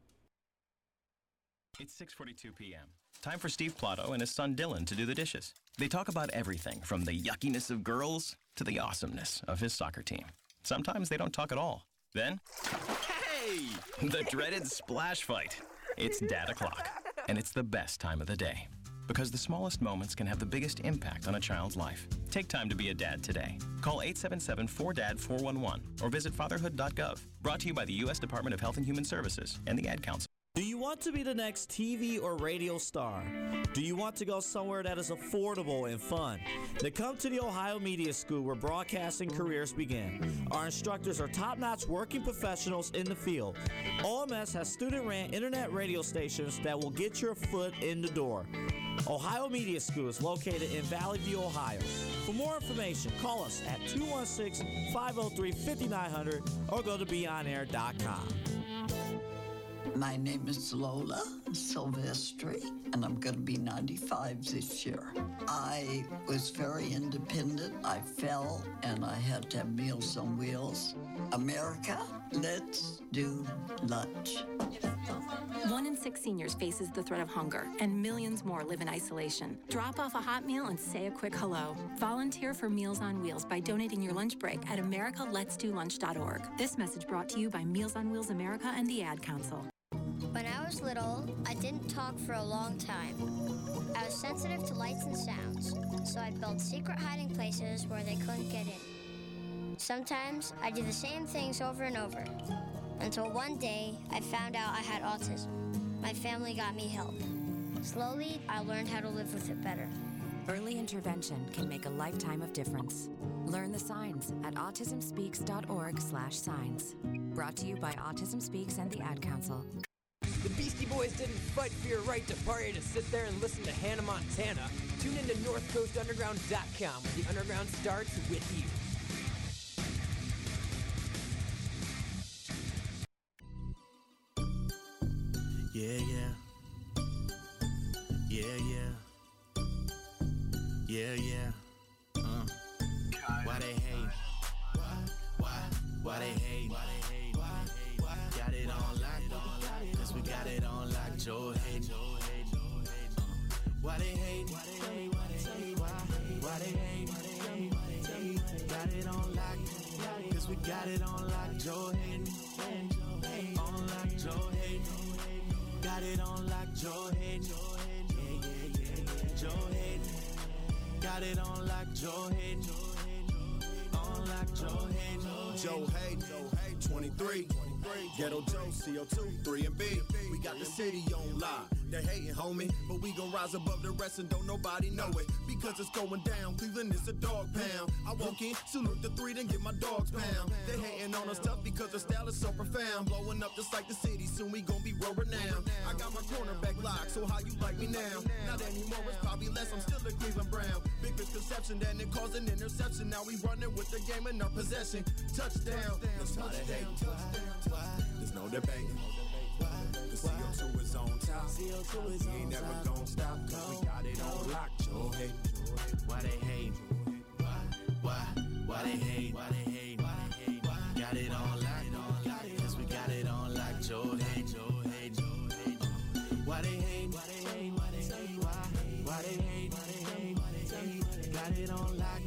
It's 6:42 p.m. Time for Steve Plato and his son Dylan to do the dishes. They talk about everything from the yuckiness of girls to the awesomeness of his soccer team. Sometimes they don't talk at all. Then, hey, the dreaded splash fight. It's dad o'clock, and it's the best time of the day. Because the smallest moments can have the biggest impact on a child's life. Take time to be a dad today. Call 877-4DAD-411 or visit fatherhood.gov. Brought to you by the U.S. Department of Health and Human Services and the Ad Council. Do you want to be the next TV or radio star? Do you want to go somewhere that is affordable and fun? Then come to the Ohio Media School where broadcasting careers begin. Our instructors are top notch working professionals in the field. OMS has student ran internet radio stations that will get your foot in the door. Ohio Media School is located in Valley View, Ohio. For more information, call us at 216 503 5900 or go to beonair.com. My name is Lola Silvestri, and I'm going to be 95 this year. I was very independent. I fell, and I had to have Meals on Wheels. America, let's do lunch. One in six seniors faces the threat of hunger, and millions more live in isolation. Drop off a hot meal and say a quick hello. Volunteer for Meals on Wheels by donating your lunch break at americaletsdolunch.org. This message brought to you by Meals on Wheels America and the Ad Council. When I was little, I didn't talk for a long time. I was sensitive to lights and sounds, so I built secret hiding places where they couldn't get in. Sometimes I do the same things over and over until one day I found out I had autism. My family got me help. Slowly, I learned how to live with it better. Early intervention can make a lifetime of difference. Learn the signs at autismspeaks.org/signs. Brought to you by Autism Speaks and the Ad Council. The Beastie Boys didn't fight for your right to party to sit there and listen to Hannah Montana. Tune into NorthCoastUnderground.com where the underground starts with you. Yeah, yeah. Yeah, yeah. Yeah, yeah. Uh. Why they hate? Why? Why Why they hate? Why they hate? Why? Why? Got it on lock. Cause we got it on lock. Joe hate. Joe hate. Why they hate. Why they hate? Why they hate? Why they hate? Got it on lock. Cause we got it on lock. Joe hate. On lock. Joe hate. Got it on lock. Joe hate. Yeah, yeah, yeah. Joe hate. Got it on lock. Joe hate. On lock. Joe hate. Joe Hayden, 23. Ghetto Joe, CO2, 3 and B. We got the city on lock. They hating, homie, but we gon' rise above the rest and don't nobody know it. Because it's going down. Cleveland is a dog pound. I walk in, salute the three, then get my dogs pound. They hating on us tough because the style is so profound. Blowing up just like the city, soon we gon' be world renowned. I got my cornerback locked, so how you like me now? Not anymore, it's probably less. I'm still a Cleveland Brown. Big misconception that it caused an interception. Now we running with the game in our possession. Touchdown. They hate. There's no debating. The CO2 is on top. CO2 is we ain't never gonna stop. Cause we got it on lock. Joe hate. Why they hate? Why? Why? Why they hate? Why they hate? Why they hate? Got it on lock. Cause we got it on lock. Joe hate. Why they hate? Why they hate? Why they hate? Why they hate? Why they hate? Got it on lock.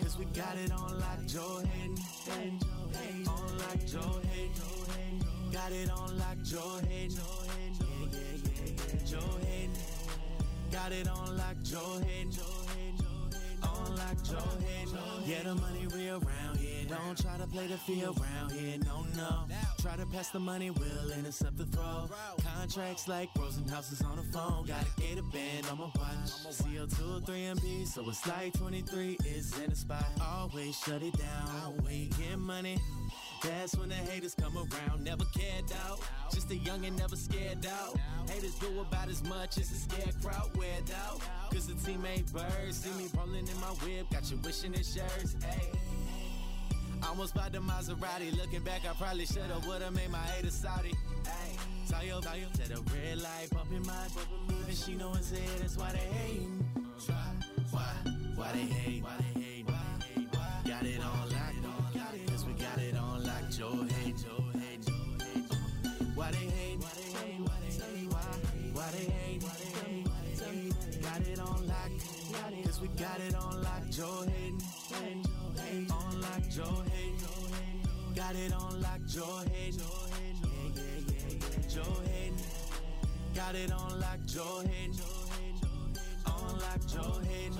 Cause we got it on lock. Joe hate. On lock. Joe hate. Got it on lock. Joe hate. Got it on lock. Joe hate. On lock. Joe hate. Yeah, the money real round here. Don't try to play the field round here. No, no. Try to pass the money, we'll intercept the throw. Contracts like Rosenhouses on the phone. Got a gator band on my watch. CO2, 3 and B, so it's like 23 is in the spot. Always shut it down. We get money. That's when the haters come around. Never cared out. Just a young and never scared out. Haters do about as much as a scarecrow weared out. Cause the teammate birds see me rolling in my whip. Got you wishing in shirts. Ayy. Almost bought the Maserati. Looking back, I probably should've, would've made my haters Saudi. Ayy. Tayo, Tayo, to the red light, bumping my, even she know it's it, that's why they hating. Why, why, why they hate? Why they hate? Hate? Got it on on lock. Joe hate. Why they hate? Why they hate? Why they hate? Why they hate? Why they hate? Got it on lock, cause we got it on lock. Joe hate, on lock. Joe hate, got it on lock. Joe hate. Joe hate, got it on lock. Joe hate, on lock. Joe hate,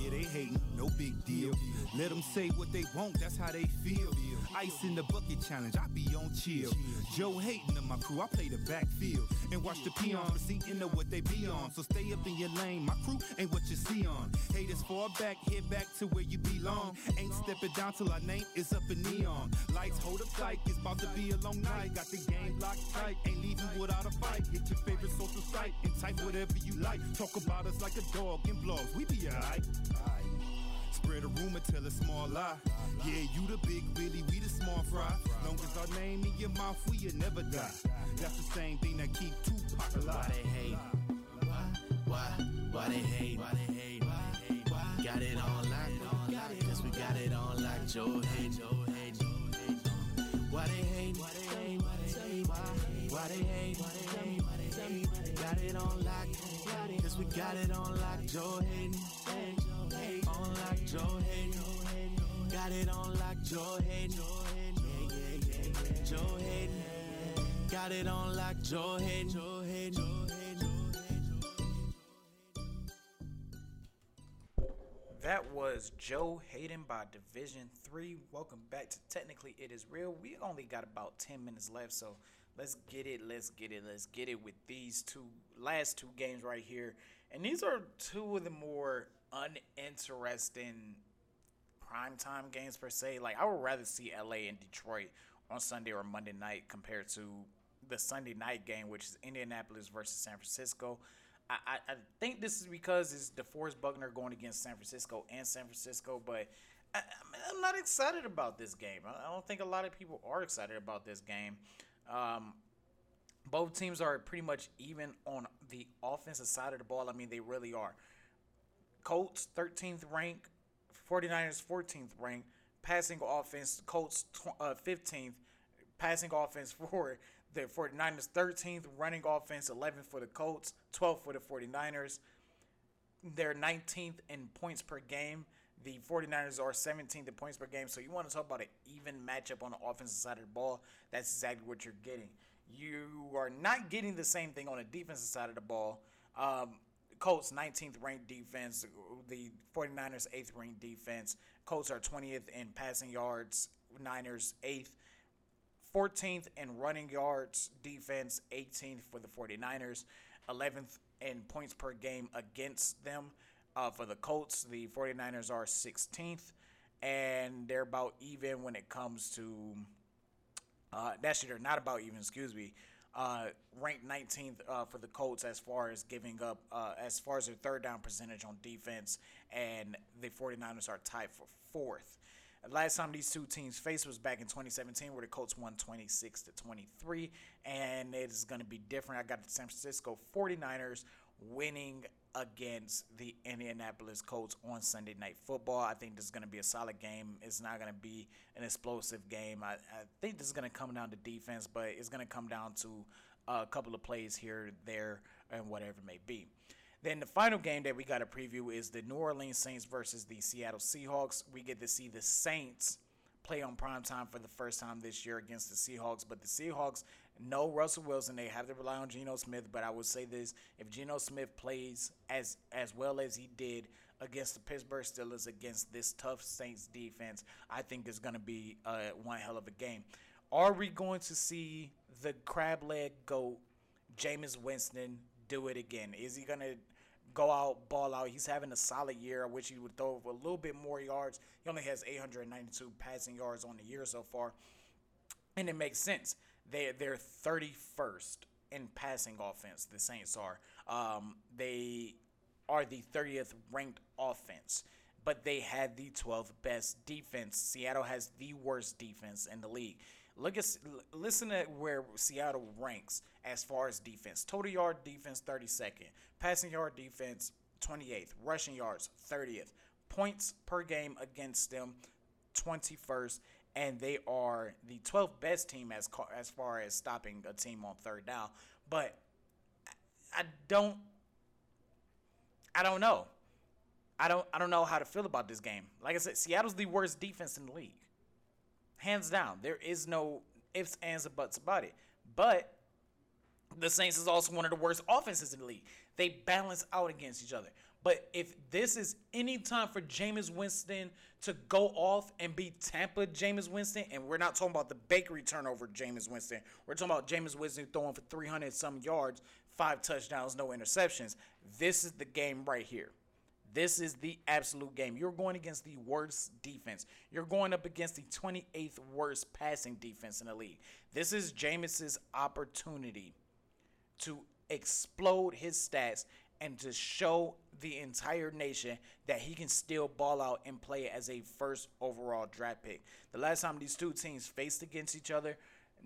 Yeah, they hating, no big deal. Let them say what they want, that's how they feel. Ice in the bucket challenge, I be on chill. Joe hating on my crew, I play the backfield. And watch the peons, see into what they be on. So stay up in your lane, my crew ain't what you see on. Haters fall back, head back to where you belong. Ain't stepping down till our name is up in neon. Lights hold up tight, it's about to be a long night. Got the game locked tight, ain't leaving without a fight. Hit your favorite social site and type whatever you like. Talk about us like a dog in blogs, we be alright. Spread a rumor, tell a small lie. Yeah, you the big Billy, we the small fry. Long as our name in your mouth, we'll never die. That's the same thing that keep Tupac alive. Why they hate? Why? Why? Why they hate? Why they hate? Got it on lock. Cause we got it on lock. Joe hate. Joe hate. Why they hate? Why they hate? Why they hate? Why they hate? Why they hate? Got it on lock. Cause we got it on lock. Joe hate. On lock. Joe hate. Got it on lock. Joe hate. Joe hate. Got it on lock. Joe hate. That was Joe Hayden by Division 3. Welcome back to Technically It Is Real. We only got about 10 minutes left, so let's get it, let's get it, let's get it with these two last two games right here. And these are two of the more uninteresting primetime games per se. Like I would rather see LA and Detroit on Sunday or Monday night compared to the Sunday night game, which is Indianapolis versus San Francisco. I, I, I think this is because it's DeForest Buckner going against San Francisco and San Francisco, but I, I'm not excited about this game. I don't think a lot of people are excited about this game. Um, both teams are pretty much even on the offensive side of the ball. I mean, they really are. Colts 13th rank, 49ers 14th rank, passing offense, Colts uh, 15th, passing offense for the 49ers 13th, running offense 11th for the Colts, 12th for the 49ers. They're 19th in points per game. The 49ers are 17th in points per game. So you want to talk about an even matchup on the offensive side of the ball. That's exactly what you're getting. You are not getting the same thing on the defensive side of the ball. Um, Colts 19th ranked defense, the 49ers 8th ranked defense. Colts are 20th in passing yards, Niners 8th. 14th in running yards defense, 18th for the 49ers, 11th in points per game against them. Uh, for the Colts, the 49ers are 16th, and they're about even when it comes to. Uh, they're not about even, excuse me. Uh, ranked 19th uh, for the Colts as far as giving up, uh, as far as their third down percentage on defense, and the 49ers are tied for fourth. Last time these two teams faced was back in 2017, where the Colts won 26 to 23, and it is going to be different. I got the San Francisco 49ers winning against the Indianapolis Colts on Sunday Night Football. I think this is going to be a solid game. It's not going to be an explosive game. I, I think this is going to come down to defense, but it's going to come down to a couple of plays here, there, and whatever it may be. Then the final game that we got to preview is the New Orleans Saints versus the Seattle Seahawks. We get to see the Saints play on prime time for the first time this year against the Seahawks, but the Seahawks know Russell Wilson. They have to rely on Geno Smith, but I would say this: if Geno Smith plays as as well as he did against the Pittsburgh Steelers against this tough Saints defense, I think it's going to be uh, one hell of a game. Are we going to see the crab leg goat, Jameis Winston, do it again? Is he going to go out, ball out. He's having a solid year. I wish he would throw a little bit more yards. He only has 892 passing yards on the year so far, and it makes sense. They they're 31st in passing offense. The Saints are. Um, they are the 30th ranked offense, but they had the 12th best defense. Seattle has the worst defense in the league. Look at listen at where Seattle ranks as far as defense. Total yard defense 32nd, passing yard defense 28th, rushing yards 30th, points per game against them 21st, and they are the 12th best team as as far as stopping a team on third down. But I don't I don't know. I don't I don't know how to feel about this game. Like I said, Seattle's the worst defense in the league hands down. There is no ifs, ands, or buts about it. But the Saints is also one of the worst offenses in the league. They balance out against each other. But if this is any time for Jameis Winston to go off and be Tampa Jameis Winston, and we're not talking about the bakery turnover Jameis Winston, we're talking about Jameis Winston throwing for 300 some yards, five touchdowns, no interceptions. This is the game right here. This is the absolute game. You're going against the worst defense. You're going up against the 28th worst passing defense in the league. This is Jameis's opportunity to explode his stats and to show the entire nation that he can still ball out and play as a first overall draft pick. The last time these two teams faced against each other,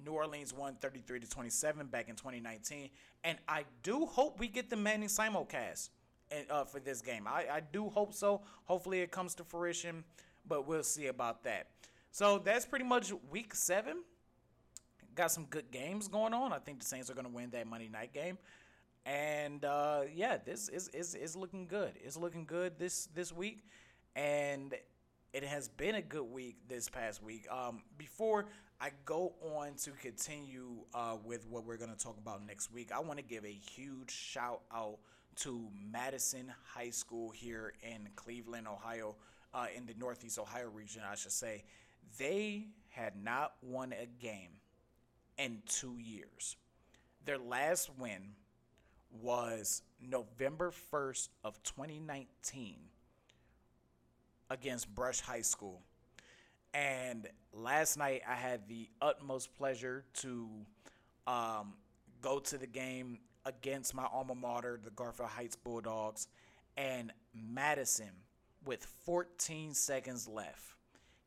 New Orleans won 33 to 27 back in 2019, and I do hope we get the Manning simulcast and, uh, for this game. I, I do hope so. Hopefully it comes to fruition, but we'll see about that. So that's pretty much week seven. Got some good games going on. I think the Saints are going to win that Monday night game. And uh, yeah, this is, is is looking good. It's looking good this this week, and it has been a good week this past week. Um, before I go on to continue uh, with what we're going to talk about next week, I want to give a huge shout out to Madison High School here in Cleveland, Ohio, uh, in the Northeast Ohio region, I should say. They had not won a game in two years. Their last win was November 1st of 2019 against Brush High School. And last night I had the utmost pleasure to um, go to the game against my alma mater, the Garfield Heights Bulldogs, and Madison, with 14 seconds left,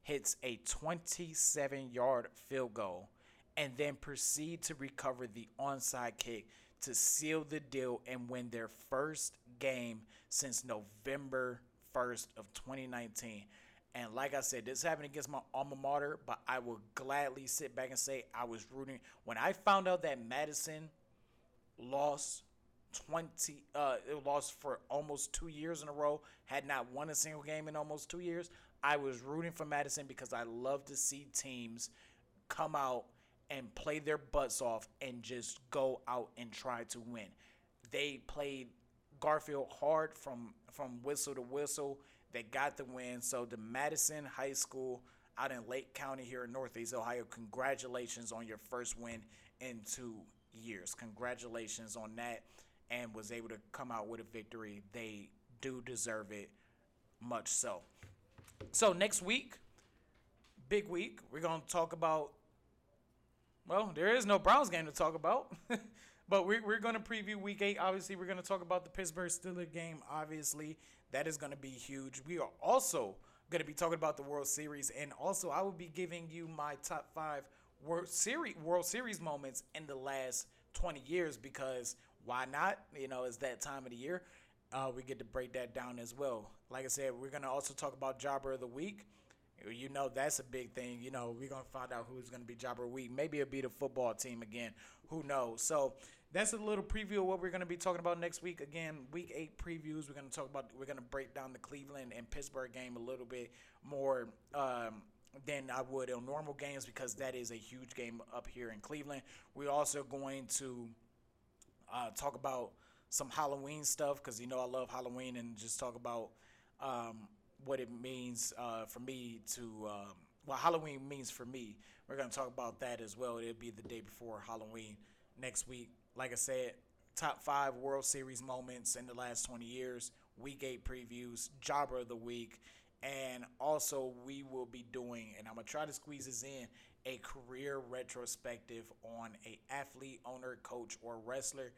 hits a 27 yard field goal and then proceed to recover the onside kick to seal the deal and win their first game since November 1st of 2019. And like I said, this happened against my alma mater, but I will gladly sit back and say I was rooting. When I found out that Madison lost 20, uh, it lost for almost two years in a row, had not won a single game in almost two years, I was rooting for Madison because I love to see teams come out and play their butts off and just go out and try to win. They played Garfield hard from from whistle to whistle. They got the win. So the Madison High School out in Lake County here in Northeast Ohio, congratulations on your first win in two years. Congratulations on that and was able to come out with a victory. They do deserve it much so. So next week, big week, we're to talk about well, there is no Browns game to talk about. but we're, we're going to preview week eight. Obviously, we're going to talk about the Pittsburgh Steelers game. Obviously, that is going to be huge. We are also going to be talking about the World Series. And also, I will be giving you my top five World Series, World Series moments in the last 20 years because why not? You know, it's that time of the year. Uh, we get to break that down as well. Like I said, we're going to also talk about Jobber of the Week. You know that's a big thing. You know we're gonna find out who's gonna be Jobber Week. Maybe it'll be the football team again. Who knows? So that's a little preview of what we're gonna be talking about next week. Again, week eight previews. We're gonna talk about. We're gonna break down the Cleveland and Pittsburgh game a little bit more um, than I would on normal games because that is a huge game up here in Cleveland. We're also going to uh, talk about some Halloween stuff because you know I love Halloween and just talk about. Um, what it means uh, for me to um, what Halloween means for me. We're gonna talk about that as well. It'll be the day before Halloween next week. Like I said, top five World Series moments in the last 20 years, Week Eight previews, Jobber of the Week, and also we will be doing, and I'm gonna try to squeeze this in, a career retrospective on a athlete, owner, coach, or wrestler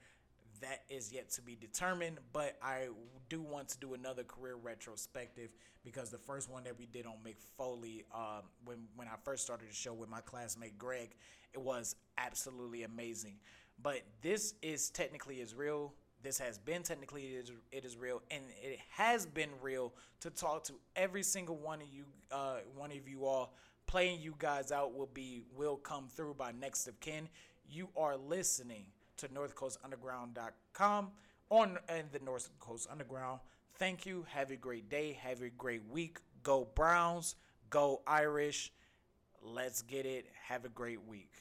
that is yet to be determined, but I do want to do another career retrospective because the first one that we did on Mick Foley, um, when when I first started the show with my classmate Greg, it was absolutely amazing. But this is technically is real. This has been technically it is, it is real, and it has been real to talk to every single one of you, uh, one of you all. Playing you guys out will be will come through by next of kin. You are listening to northcoastunderground.com on and the North Coast Underground. Thank you. Have a great day. Have a great week. Go Browns. Go Irish. Let's get it. Have a great week.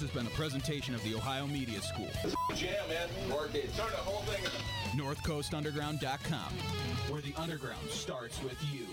This has been a presentation of the Ohio Media School. Jam, man. Work it. Turn the whole thing. NorthCoastUnderground.com, where the underground starts with you.